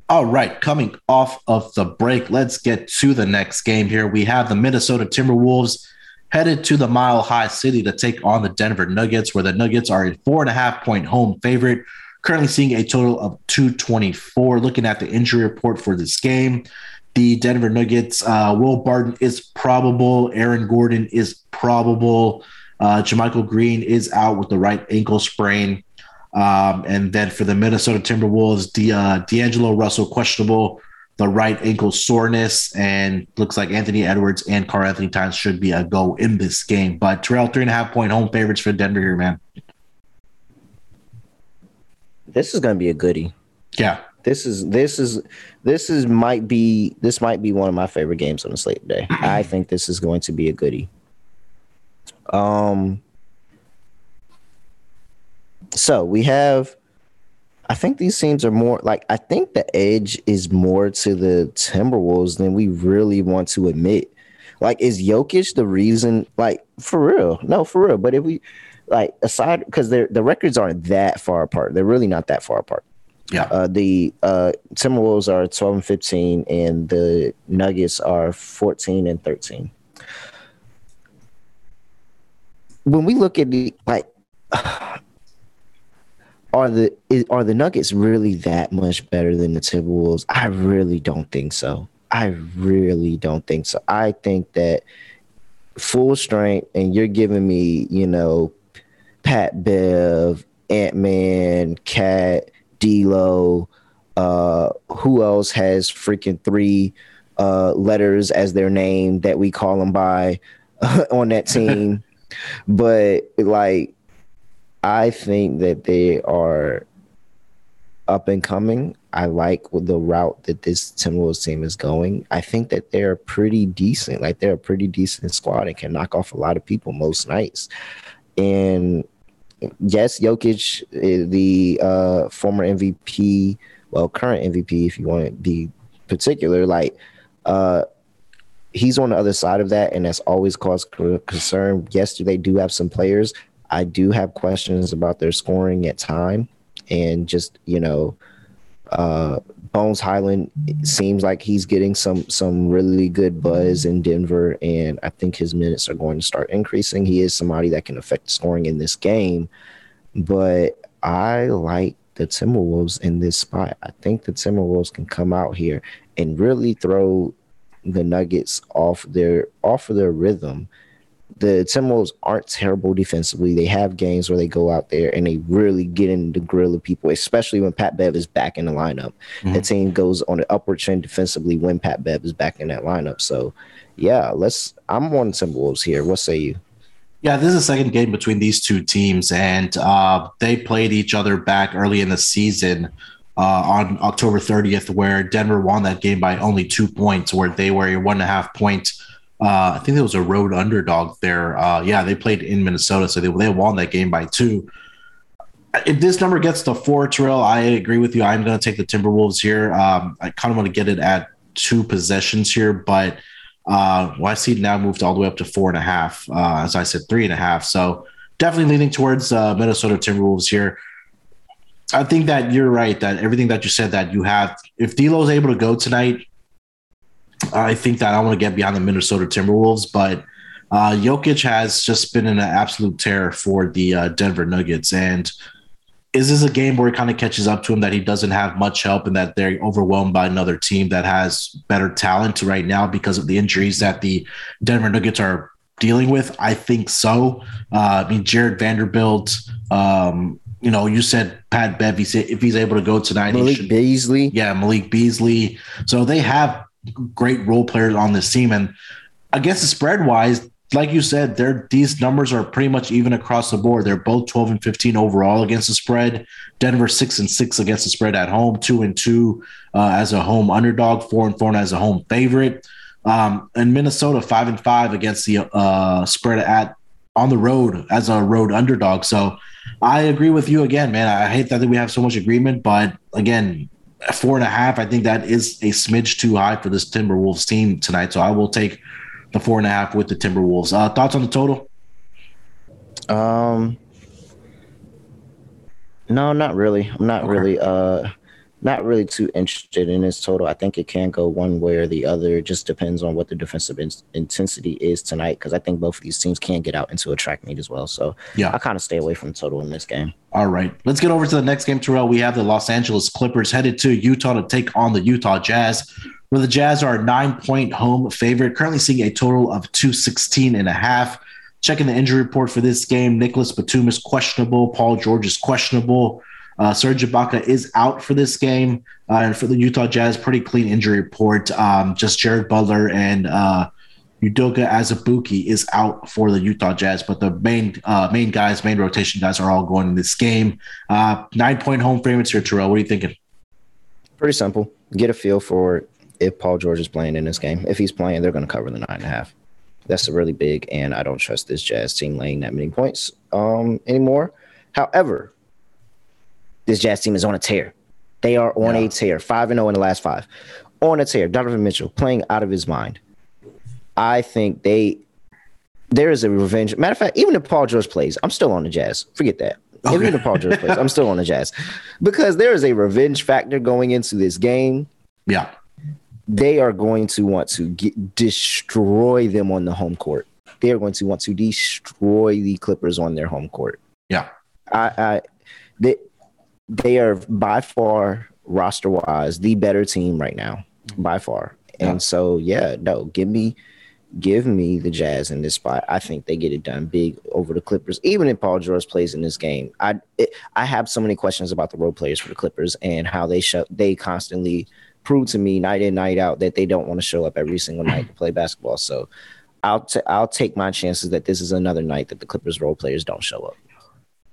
All right, coming off of the break, let's get to the next game here. We have the Minnesota Timberwolves headed to the Mile High City to take on the Denver Nuggets, where the Nuggets are a four and a half point home favorite. Currently seeing a total of 224. Looking at the injury report for this game, the Denver Nuggets. Uh, Will Barton is probable. Aaron Gordon is probable. Uh, JaMychal Green is out with the right ankle sprain. Um, and then for the Minnesota Timberwolves, the uh, D'Angelo Russell questionable, the right ankle soreness, and looks like Anthony Edwards and Karl-Anthony Towns should be a go in this game. But Terrell, three and a half point home favorites for Denver here, man. This is going to be a goodie. Yeah, this is this is this is might be this might be one of my favorite games on the slate today. I think this is going to be a goodie. Um so we have I think these teams are more like I think the edge is more to the Timberwolves than we really want to admit. Like, is Jokic the reason? Like, for real? No, for real. But if we like aside because the the records aren't that far apart. They're really not that far apart. Yeah. Uh, the uh, Timberwolves are 12 and 15, and the Nuggets are 14 and 13. When we look at the like, are the is, are the Nuggets really that much better than the Timberwolves? I really don't think so. I really don't think so. I think that full strength, and you're giving me, you know, Pat Bev, Ant Man, Cat D'Lo. Uh, who else has freaking three uh, letters as their name that we call them by on that team? but like, I think that they are up and coming. I like the route that this Timberwolves team is going. I think that they're pretty decent. Like they're a pretty decent squad and can knock off a lot of people most nights. And yes, Jokic, the uh, former MVP, well, current MVP, if you want to be particular, like uh, he's on the other side of that, and that's always caused concern. Yes, they do have some players. I do have questions about their scoring at time, and just you know, uh, Bones Hyland seems like he's getting some some really good buzz in Denver, and I think his minutes are going to start increasing. He is somebody that can affect scoring in this game, but I like the Timberwolves in this spot. I think the Timberwolves can come out here and really throw the Nuggets off their off of their rhythm. The Timberwolves aren't terrible defensively. They have games where they go out there and they really get in the grill of people, especially when Pat Bev is back in the lineup. Mm-hmm. The team goes on an upward trend defensively when Pat Bev is back in that lineup. So, yeah, let's. I'm on Timberwolves here. What say you? Yeah, this is the second game between these two teams, and uh, they played each other back early in the season uh, on October 30th, where Denver won that game by only two points, where they were a one and a half point. Uh, I think it was a road underdog there. Uh, yeah, they played in Minnesota, so they, they won that game by two. If this number gets to four, Terrell, I agree with you. I'm going to take the Timberwolves here. Um, I kind of want to get it at two possessions here, but – uh, well, I see now moved all the way up to four and a half. Uh, as I said, three and a half. So definitely leaning towards uh, Minnesota Timberwolves here. I think that you're right. That everything that you said that you have, if D'Lo is able to go tonight, I think that I want to get beyond the Minnesota Timberwolves. But uh, Jokic has just been in an absolute terror for the uh, Denver Nuggets, and is this a game where it kind of catches up to him that he doesn't have much help and that they're overwhelmed by another team that has better talent right now because of the injuries that the Denver Nuggets are dealing with? I think so. Uh, I mean, Jarred Vanderbilt, um, you know, you said Pat Bev, if he's able to go tonight, Malik should, Beasley. Yeah, Malik Beasley. So they have great role players on this team. And guess the spread wise, like you said, they're these numbers are pretty much even across the board. They're both 12 and 15 overall against the spread. Denver six and six against the spread at home, two and two uh, as a home underdog, four and four as a home favorite. Um, and Minnesota five and five against the uh, spread at on the road as a road underdog. So I agree with you again, man. I hate that we have so much agreement, but again, four and a half, I think that is a smidge too high for this Timberwolves team tonight. So I will take the four and a half with the Timberwolves. Uh, thoughts on the total? Um, no, not really. I'm not okay. really uh not really too interested in this total. I think it can go one way or the other. It just depends on what the defensive in- intensity is tonight because I think both of these teams can get out into a track meet as well. So yeah, I kind of stay away from total in this game. All right, let's get over to the next game, Terrell. We have the Los Angeles Clippers headed to Utah to take on the Utah Jazz where the Jazz are a nine point home favorite, currently seeing a total of 216 and a half. Checking the injury report for this game, Nicholas Batum is questionable. Paul George is questionable. Uh, Serge Ibaka is out for this game. Uh, and for the Utah Jazz, pretty clean injury report. Um, just Jared Butler and uh, Udoka Azubuike is out for the Utah Jazz, but the main uh, main guys, main rotation guys, are all going in this game. Uh, nine point home favorites here, Terrell. What are you thinking? Pretty simple. Get a feel for if Paul George is playing in this game. If he's playing, they're going to cover the nine and a half. That's a really big, and I don't trust this Jazz team laying that many points um, anymore. However, this Jazz team is on a tear. They are on yeah. a tear, five and zero oh in the last five, on a tear. Donovan Mitchell playing out of his mind. I think they there is a revenge. Matter of fact, even if Paul George plays, I'm still on the Jazz. Forget that. Okay. Even if Paul George plays, I'm still on the Jazz because there is a revenge factor going into this game. Yeah they are going to want to get, destroy them on the home court. They are going to want to destroy the Clippers on their home court. Yeah, I, I they they are by far roster wise the better team right now, by far. Yeah. And so, yeah, no, give me give me the Jazz in this spot. I think they get it done big over the Clippers. Even if Paul George plays in this game, I it, I have so many questions about the role players for the Clippers and how they show they constantly prove to me night in night out that they don't want to show up every single night to play basketball. So I'll t- I'll take my chances that this is another night that the Clippers role players don't show up.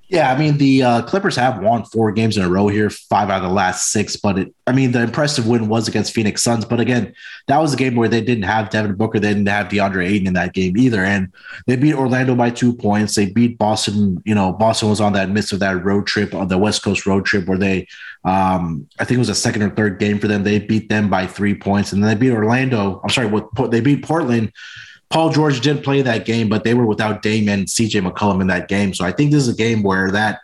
Yeah, I mean the uh, Clippers have won four games in a row here, five out of the last six. But it, I mean, the impressive win was against Phoenix Suns. But again, that was a game where they didn't have Devin Booker, they didn't have DeAndre Ayton in that game either, and they beat Orlando by two points. They beat Boston. You know, Boston was on that midst of that road trip on the West Coast road trip where they, um, I think it was a second or third game for them. They beat them by three points, and then they beat Orlando. I'm sorry, what they beat Portland Paul George did play that game, but they were without Dame and CJ McCollum in that game. So I think this is a game where that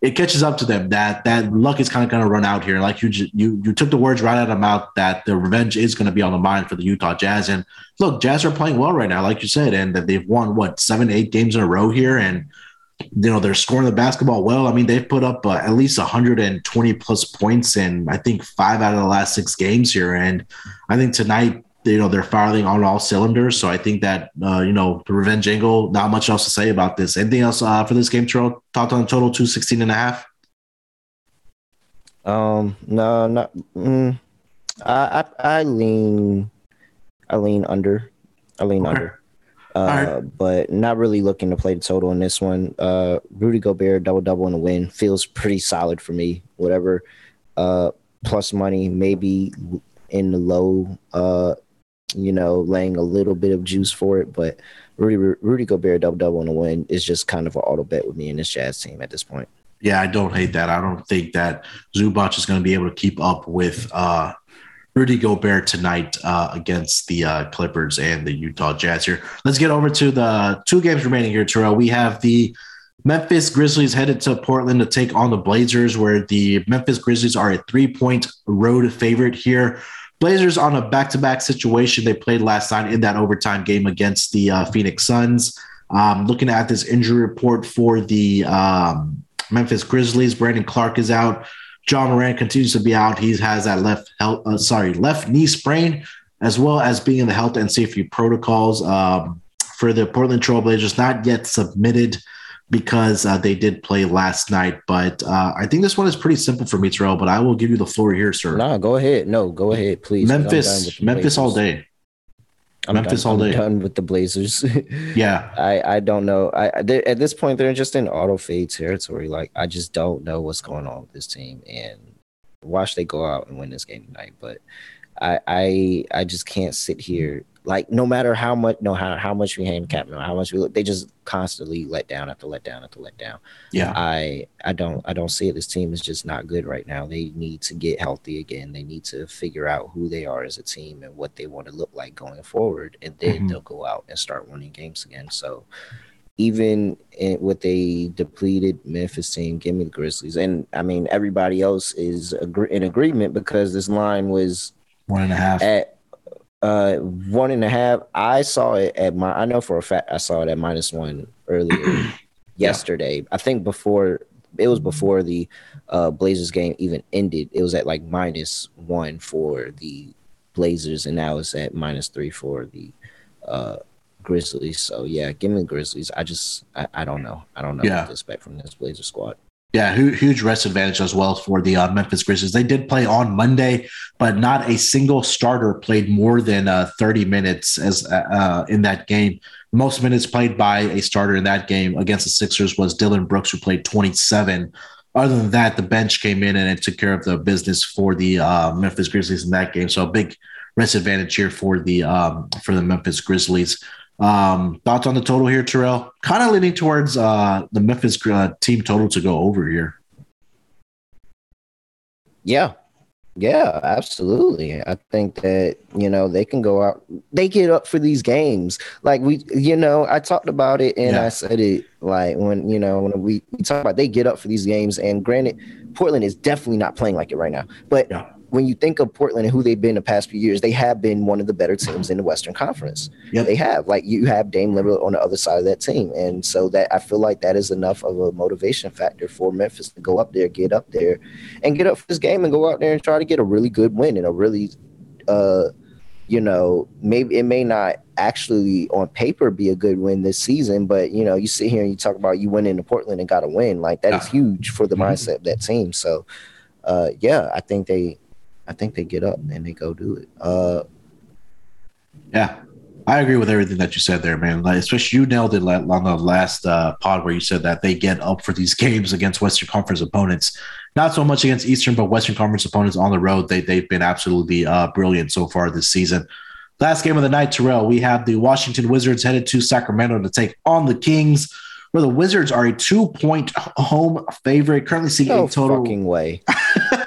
it catches up to them that that luck is kind of going to run out here. Like you, you, you took the words right out of mouth that the revenge is going to be on the mind for the Utah Jazz. And look, Jazz are playing well right now, like you said, and that they've won what seven, eight games in a row here. And you know they're scoring the basketball well. I mean, they've put up uh, at least 120 plus points in I think five out of the last six games here, and I think tonight you know they're firing on all cylinders. So I think that uh, you know the revenge angle. Not much else to say about this. Anything else uh, for this game, Terrell? Talked on total 216 and a half. Um, no, not. Mm, I, I I lean, I lean under. I lean okay. under. Uh, right. but not really looking to play the total in this one. Uh, Rudy Gobert double double in the win feels pretty solid for me. Whatever, uh, plus money maybe in the low, uh, you know, laying a little bit of juice for it. But Rudy Rudy Gobert double double on the win is just kind of an auto bet with me in this Jazz team at this point. Yeah, I don't hate that. I don't think that Zubac is going to be able to keep up with uh, Rudy Gobert tonight uh, against the uh, Clippers and the Utah Jazz here. Let's get over to the two games remaining here, Terrell. We have the Memphis Grizzlies headed to Portland to take on the Blazers, where the Memphis Grizzlies are a three point road favorite here. Blazers on a back to back situation. They played last night in that overtime game against the uh, Phoenix Suns. Um, looking at this injury report for the um, Memphis Grizzlies, Brandon Clarke is out. Ja Morant continues to be out. He has that left health, uh, sorry, left knee sprain, as well as being in the health and safety protocols um, for the Portland Trailblazers. Not yet submitted because uh, they did play last night. But uh, I think this one is pretty simple for me, Terrell. But I will give you the floor here, sir. No, go ahead. No, go ahead, please. Memphis, Memphis all day. I'm Memphis done, all day. I'm done with the Blazers. yeah, I I don't know. I at this point they're just in auto fade territory. Like I just don't know what's going on with this team, and watch they go out and win this game tonight. But I I I just can't sit here like no matter how much no how, how much we handicap them, how much we look, they just constantly let down after let down after let down. Yeah. I I don't I don't see it. This team is just not good right now. They need to get healthy again. They need to figure out who they are as a team and what they want to look like going forward. And then mm-hmm. they'll go out and start winning games again. So even in, with a depleted Memphis team, give me the Grizzlies. And I mean, everybody else is agree- in agreement because this line was one and a half at uh, one and a half. I saw it at my. I know for a fact I saw it at minus one earlier yesterday. I think before it was before the uh, Blazers game even ended. It was at like minus one for the Blazers, and now it's at minus three for the uh, Grizzlies. So yeah, give me the Grizzlies. I just I, I don't know. I don't know yeah. what to expect from this Blazer squad. Yeah, huge rest advantage as well for the uh, Memphis Grizzlies. They did play on Monday, but not a single starter played more than uh, 30 minutes as uh, uh, in that game. Most minutes played by a starter in that game against the Sixers was Dillon Brooks, who played 27. Other than that, the bench came in and it took care of the business for the uh, Memphis Grizzlies in that game. So a big rest advantage here for the um, for the Memphis Grizzlies. Um, thoughts on the total here, Terrell? Kind of leaning towards uh, the Memphis uh, team total to go over here. Yeah, yeah, absolutely. I think that you know they can go out. They get up for these games. Like we, you know, I talked about it and yeah. I said it like when you know when we, we talk about they get up for these games. And granted, Portland is definitely not playing like it right now. But yeah when you think of Portland and who they've been the past few years, they have been one of the better teams in the Western Conference. They have. Like you have Dame Lillard on the other side of that team. And so that I feel like that is enough of a motivation factor for Memphis to go up there, get up there, and get up for this game and go out there and try to get a really good win and a really uh you know, maybe it may not actually on paper be a good win this season, but you know, you sit here and you talk about you went into Portland and got a win. Like that is huge for the mm-hmm. mindset of that team. So uh yeah, I think they I think they get up and they go do it. Uh, yeah, I agree with everything that you said there, man. Like, especially you nailed it on the last uh, pod where you said that they get up for these games against Western Conference opponents. Not so much against Eastern, but Western Conference opponents on the road. They they've been absolutely uh, brilliant so far this season. Last game of the night, Terrell. We have the Washington Wizards headed to Sacramento to take on the Kings where the Wizards are a two point home favorite, currently seeing no a total. fucking way.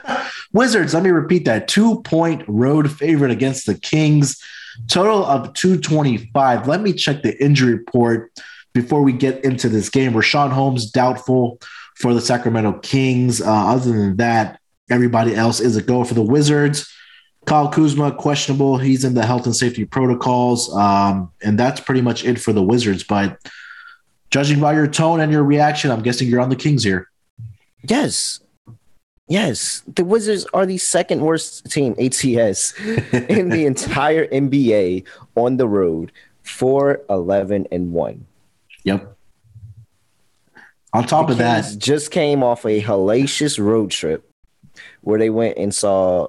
Wizards, let me repeat that two point road favorite against the Kings, total of 225. Let me check the injury report before we get into this game. Richaun Holmes doubtful for the Sacramento Kings. Uh, other than that, everybody else is a go for the Wizards. Kyle Kuzma, questionable. He's in the health and safety protocols. Um, and that's pretty much it for the Wizards. But Judging by your tone and your reaction, I'm guessing you're on the Kings here. Yes. Yes. The Wizards are the second worst team, ATS, in the entire NBA on the road, 4 11 and 1. Yep. On top The of that, just came off a hellacious road trip where they went and saw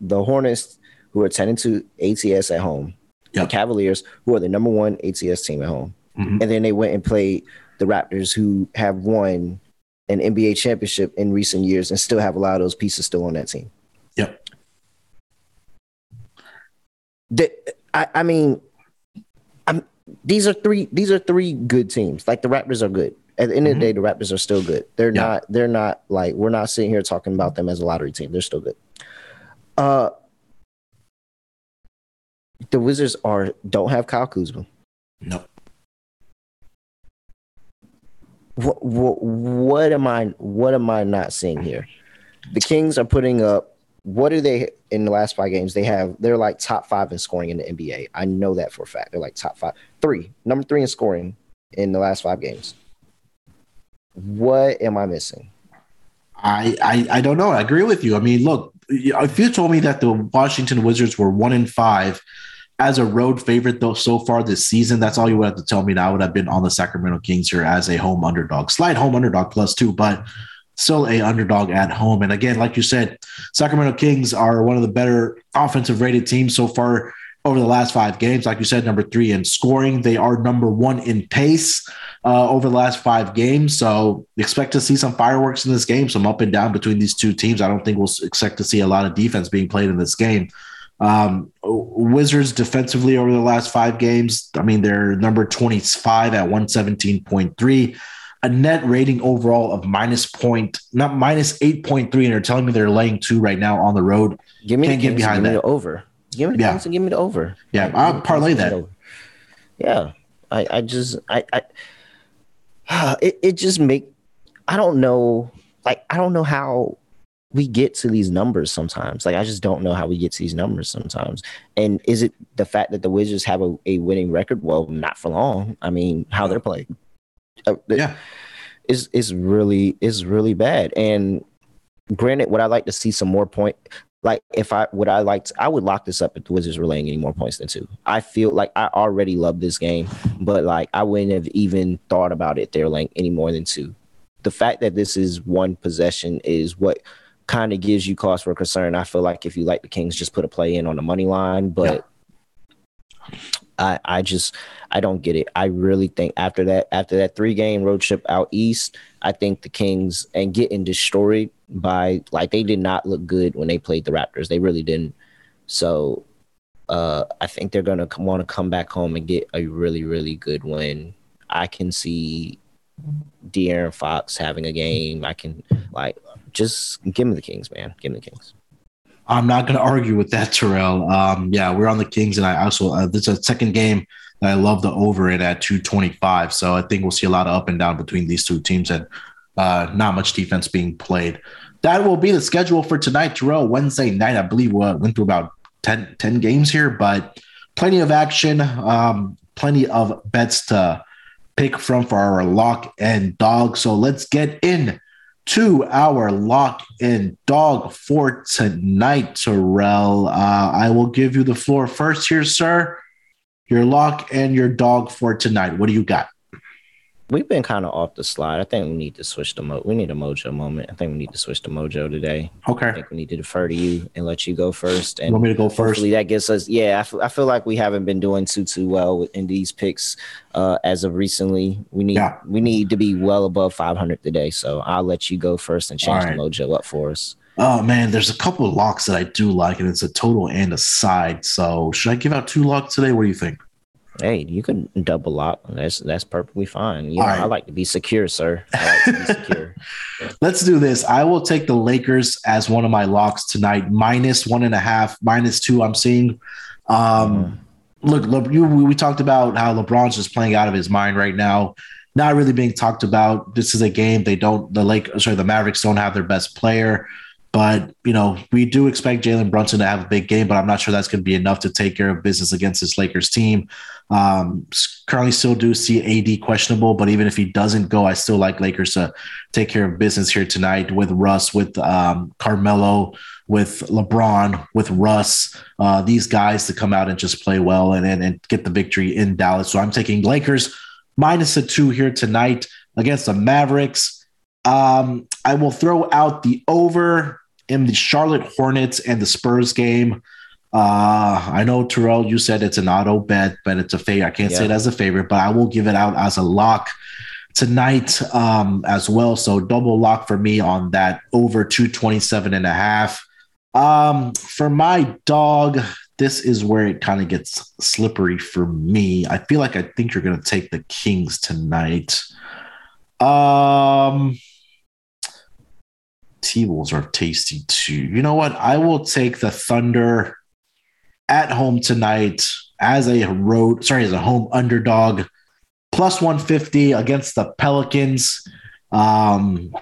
the Hornets, who are 10 and 2 ATS at home, Yep. the Cavaliers, who are the number one ATS team at home. Mhm. And then they went and played the Raptors, who have won an NBA championship in recent years and still have a lot of those pieces still on that team. Yep. The, I, I mean, I'm, these are three. These are three good teams. Like the Raptors are good. At the end of the day, the Raptors are still good. They're Mm-hmm. Yeah. not. They're not like we're not sitting here talking about them as a lottery team. They're still good. Uh, the Wizards are don't have Kyle Kuzma. no. What, what what am I what am I not seeing here? The Kings are putting up what are they in the last five games? They have they're like top five in scoring in the NBA. I know that for a fact. They're like top five, three, number three in scoring in the last five games. What am I missing? I, I I don't know. I agree with you. I mean, look, if uh, you told me that the Washington Wizards were one in five as a road favorite though so far this season, that's all you would have to tell me. That I would have been on the Sacramento Kings here as a home underdog, slight home underdog plus two, but still a underdog at home. And again, like you said, Sacramento Kings are one of the better offensive rated teams so far over the last five games. Like you said, number three in scoring. They are number one in pace uh, over the last five games. So expect to see some fireworks in this game, some up and down between these two teams. I don't think we'll expect to see a lot of defense being played in this game. Um, Wizards defensively over the last five games, I mean, they're number 25 at 117.3, a net rating overall of minus point, not minus 8.3. And they're telling me they're laying two right now on the road. Give me Can't the get behind and give me that. the over. Give me the Yeah. And give me the over. Yeah, Give I'll parlay and give me that. Yeah, I I just I I it it just make I don't know like I don't know how we get to these numbers sometimes. Like I just don't know how we get to these numbers sometimes. And is it the fact that the Wizards have a, a winning record? Well, not for long. I mean, how they're playing. Uh, Yeah. is is really is really bad. And granted, would I like to see some more point? Like if I would I like to, I would lock this up if the Wizards were laying any more points than two. I feel like I already love this game, but like I wouldn't have even thought about it. They're laying any more than two. The fact that this is one possession is what kind of gives you cause for concern. I feel like if you like the Kings, just put a play in on the money line, but I I just I don't get it. I really think after that after that three game road trip out east, I think the Kings and getting destroyed by like they did not look good when they played the Raptors. They really didn't. So uh I think they're gonna want to come back home and get a really really good win. I can see De'Aaron Fox having a game. I can like just give me the Kings, man. Give me the Kings. I'm not going to argue with that, Terrell. Um, yeah, we're on the Kings, and I also uh, this is a second game that I love the over it at 225. So I think we'll see a lot of up and down between these two teams, and uh, not much defense being played. That will be the schedule for tonight, Terrell. Wednesday night, I believe we went through about 10, 10 games here, but plenty of action, um, plenty of bets to pick from for our lock and dog. So let's get in to our lock and dog for tonight, Terrell. Uh, I will give you the floor first here, sir. Your lock and your dog for tonight. What do you got? We've been kind of off the slide. I think we need to switch the mo. We need a mojo moment. I think we need to switch to mojo today. Okay. I think we need to defer to you and let you go first. You And want me to go first? hopefully that gets us. Yeah, I feel, I feel like we haven't been doing too too well in these picks uh, as of recently. We need Yeah. we need to be well above 500 today. So I'll let you go first and change All the mojo up for us. Oh man, there's a couple of locks that I do like, and it's a total and a side. So should I give out two locks today? What do you think? Hey, you can double lock. That's that's perfectly fine. You know, right. I like to be secure, sir. I like to be secure. Let's do this. I will take the Lakers as one of my locks tonight, minus one and a half, minus two. I'm seeing. Um, Look, Le- you, we talked about how LeBron's just playing out of his mind right now, not really being talked about. This is a game they don't. The Lake, sorry, the Mavericks don't have their best player. But you know, we do expect Jalen Brunson to have a big game, but I'm not sure that's going to be enough to take care of business against this Lakers team. Um, currently, still do see AD questionable, but even if he doesn't go, I still like Lakers to take care of business here tonight with Russ, with um, Carmelo, with LeBron, with Russ. Uh, these guys to come out and just play well and, and and get the victory in Dallas. So I'm taking Lakers minus a two here tonight against the Mavericks. Um, I will throw out the over in the Charlotte Hornets and the Spurs game. Uh, I know Terrell, you said it's an auto bet, but it's a favorite. I can't yeah. say it as a favorite, but I will give it out as a lock tonight um, as well. So double lock for me on that over 227 and a half. Um, for my dog, this is where it kind of gets slippery for me. I feel like I think you're going to take the Kings tonight. Um, T Wolves are tasty too. You know what? I will take the Thunder at home tonight as a road, sorry, as a home underdog, plus 150 against the Pelicans. Um,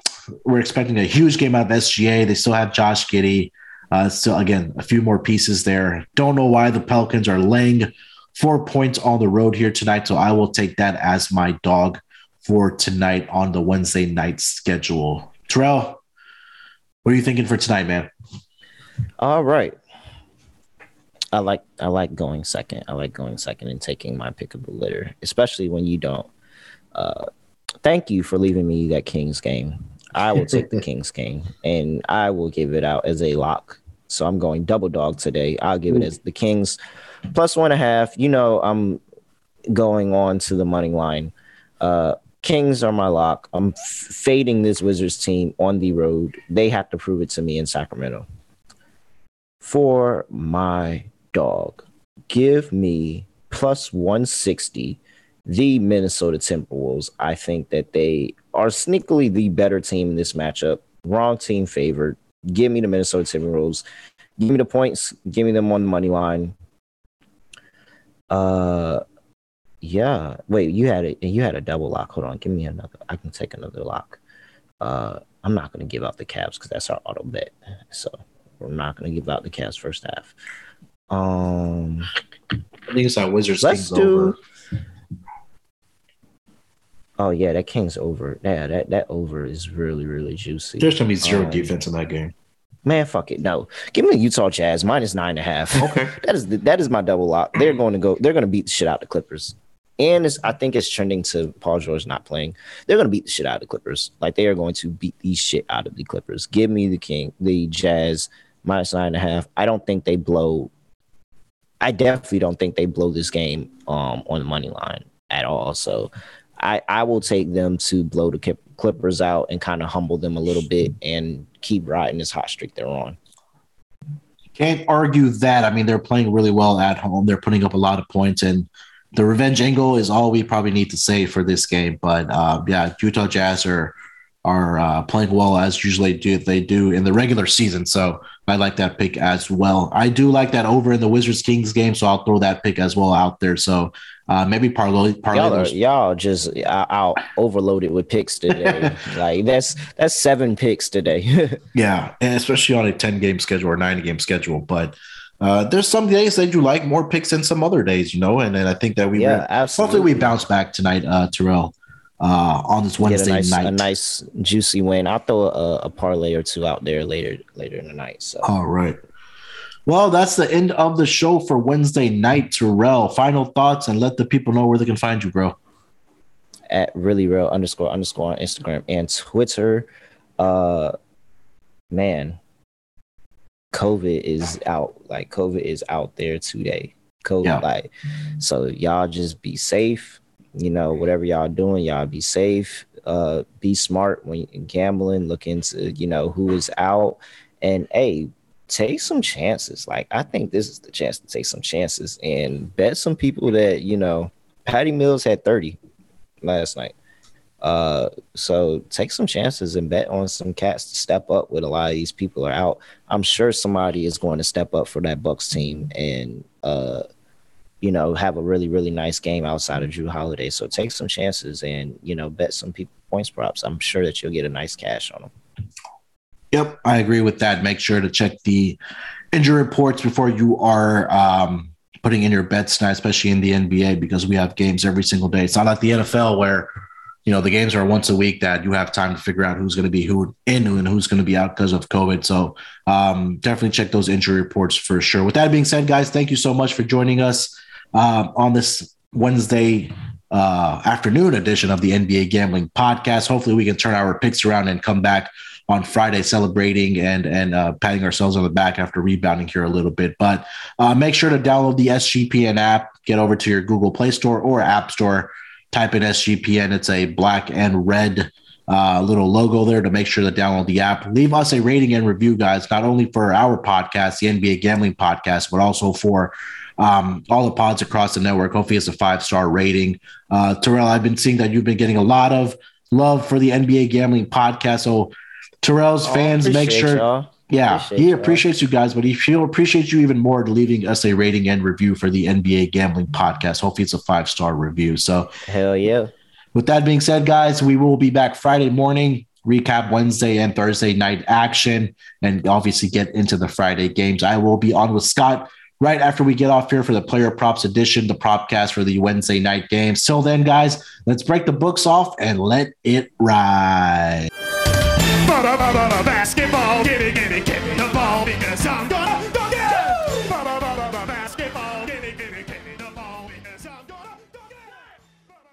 we're expecting a huge game out of SGA. They still have Josh Giddey. Uh, so again, a few more pieces there. Don't know why the Pelicans are laying four points on the road here tonight. So I will take that as my dog for tonight on the Wednesday night schedule. Terrell, what are you thinking for tonight, man? All right. I like I like going second. I like going second and taking my pick of the litter, especially when you don't. Uh, thank you for leaving me that Kings game. I will take the Kings game and I will give it out as a lock. So I'm going double dog today. I'll give it as the Kings plus one and a half. You know, I'm going on to the money line. Uh, Kings are my lock. I'm f- fading this Wizards team on the road. They have to prove it to me in Sacramento. For my dog, give me plus 160 the Minnesota Timberwolves. I think that they are sneakily the better team in this matchup. Wrong team favored. Give me the Minnesota Timberwolves. Give me the points. Give me them on the money line. Uh, yeah. Wait, you had it. You had a double lock. Hold on. Give me another. I can take another lock. Uh, I'm not going to give out the Cavs because that's our auto bet. So we're not going to give out the Cavs first half. Um, I think it's that Wizards. Let's do. Over. Oh yeah, that King's over. Yeah, that that over is really really juicy. There's gonna be zero um, defense in that game. Man, fuck it. No, give me the Utah Jazz minus nine and a half. Okay, that is the, that is my double lock. They're going to go. They're going to beat the shit out the Clippers, and it's, I think it's trending to Paul George not playing. They're going to beat the shit out of the Clippers. Like they are going to beat the shit out of the Clippers. Give me the King, the Jazz minus nine and a half. I don't think they blow. I definitely don't think they blow this game um, on the money line at all. So I, I will take them to blow the Clippers out and kind of humble them a little bit and keep riding this hot streak they're on. Can't argue that. I mean, they're playing really well at home. They're putting up a lot of points, and the revenge angle is all we probably need to say for this game. But uh, yeah, Utah Jazz are are uh, playing well as usually do they do in the regular season. So I like that pick as well. I do like that over in the Wizards Kings game, so I'll throw that pick as well out there. So uh, maybe parlay, parlay y'all, are, y'all just uh, out overloaded with picks today. like that's that's seven picks today. yeah, and especially on a ten game schedule or nine game schedule, but. Uh, there's some days that you like more picks than some other days, you know, and, and I think that we yeah, absolutely. hopefully we bounce back tonight, uh, Terrell uh, on this Wednesday a nice, night. A nice juicy win. I'll throw a, a, parlay or two out there later later in the night. So all right. Well, that's the end of the show for Wednesday night. Terrell, final thoughts and let the people know where they can find you, bro. At really real underscore underscore on Instagram and Twitter. Uh man, COVID is out. Like COVID is out there today. COVID, yeah. like so y'all just be safe you know, whatever y'all doing, y'all be safe. Uh, be smart when gambling. Look into you know who is out, and hey, take some chances. Like I think this is the chance to take some chances and bet some people that you know. Patty Mills had thirty last night. Uh, so take some chances and bet on some cats to step up with a lot of these people are out. I'm sure somebody is going to step up for that Bucks team and uh you know, have a really, really nice game outside of Jrue Holiday. So take some chances and, you know, bet some people points props. I'm sure that you'll get a nice cash on them. Yep, I agree with that. Make sure to check the injury reports before you are um, putting in your bets tonight, especially in the NBA, because we have games every single day. It's not like the NFL where you know the games are once a week that you have time to figure out who's going to be who in and who's going to be out because of COVID. So um, definitely check those injury reports for sure. With that being said, guys, thank you so much for joining us uh, on this Wednesday uh, afternoon edition of the NBA Gambling Podcast. Hopefully, we can turn our picks around and come back on Friday celebrating and and uh, patting ourselves on the back after rebounding here a little bit. But uh, make sure to download the SGPN app. Get over to your Google Play Store or App Store. Type in SGPN. It's a black and red uh, little logo there to make sure to download the app. Leave us a rating and review, guys, not only for our podcast, the NBA Gambling Podcast, but also for um, all the pods across the network. Hopefully, it's a five star rating. Uh, Terrell, I've been seeing that you've been getting a lot of love for the NBA Gambling Podcast. So Terrell's oh, fans, make sure. Y'all. Yeah, appreciate he appreciates you guys, but he will appreciate you even more leaving us a rating and review for the NBA Gambling Podcast. Hopefully, it's a five star review. So, hell yeah. With that being said, guys, we will be back Friday morning, recap Wednesday and Thursday night action, and obviously get into the Friday games. I will be on with Scott right after we get off here for the player props edition, the propcast for the Wednesday night games. Till then, guys, let's break the books off and let it ride. Basketball, give me, give me, give me the ball because I'm gonna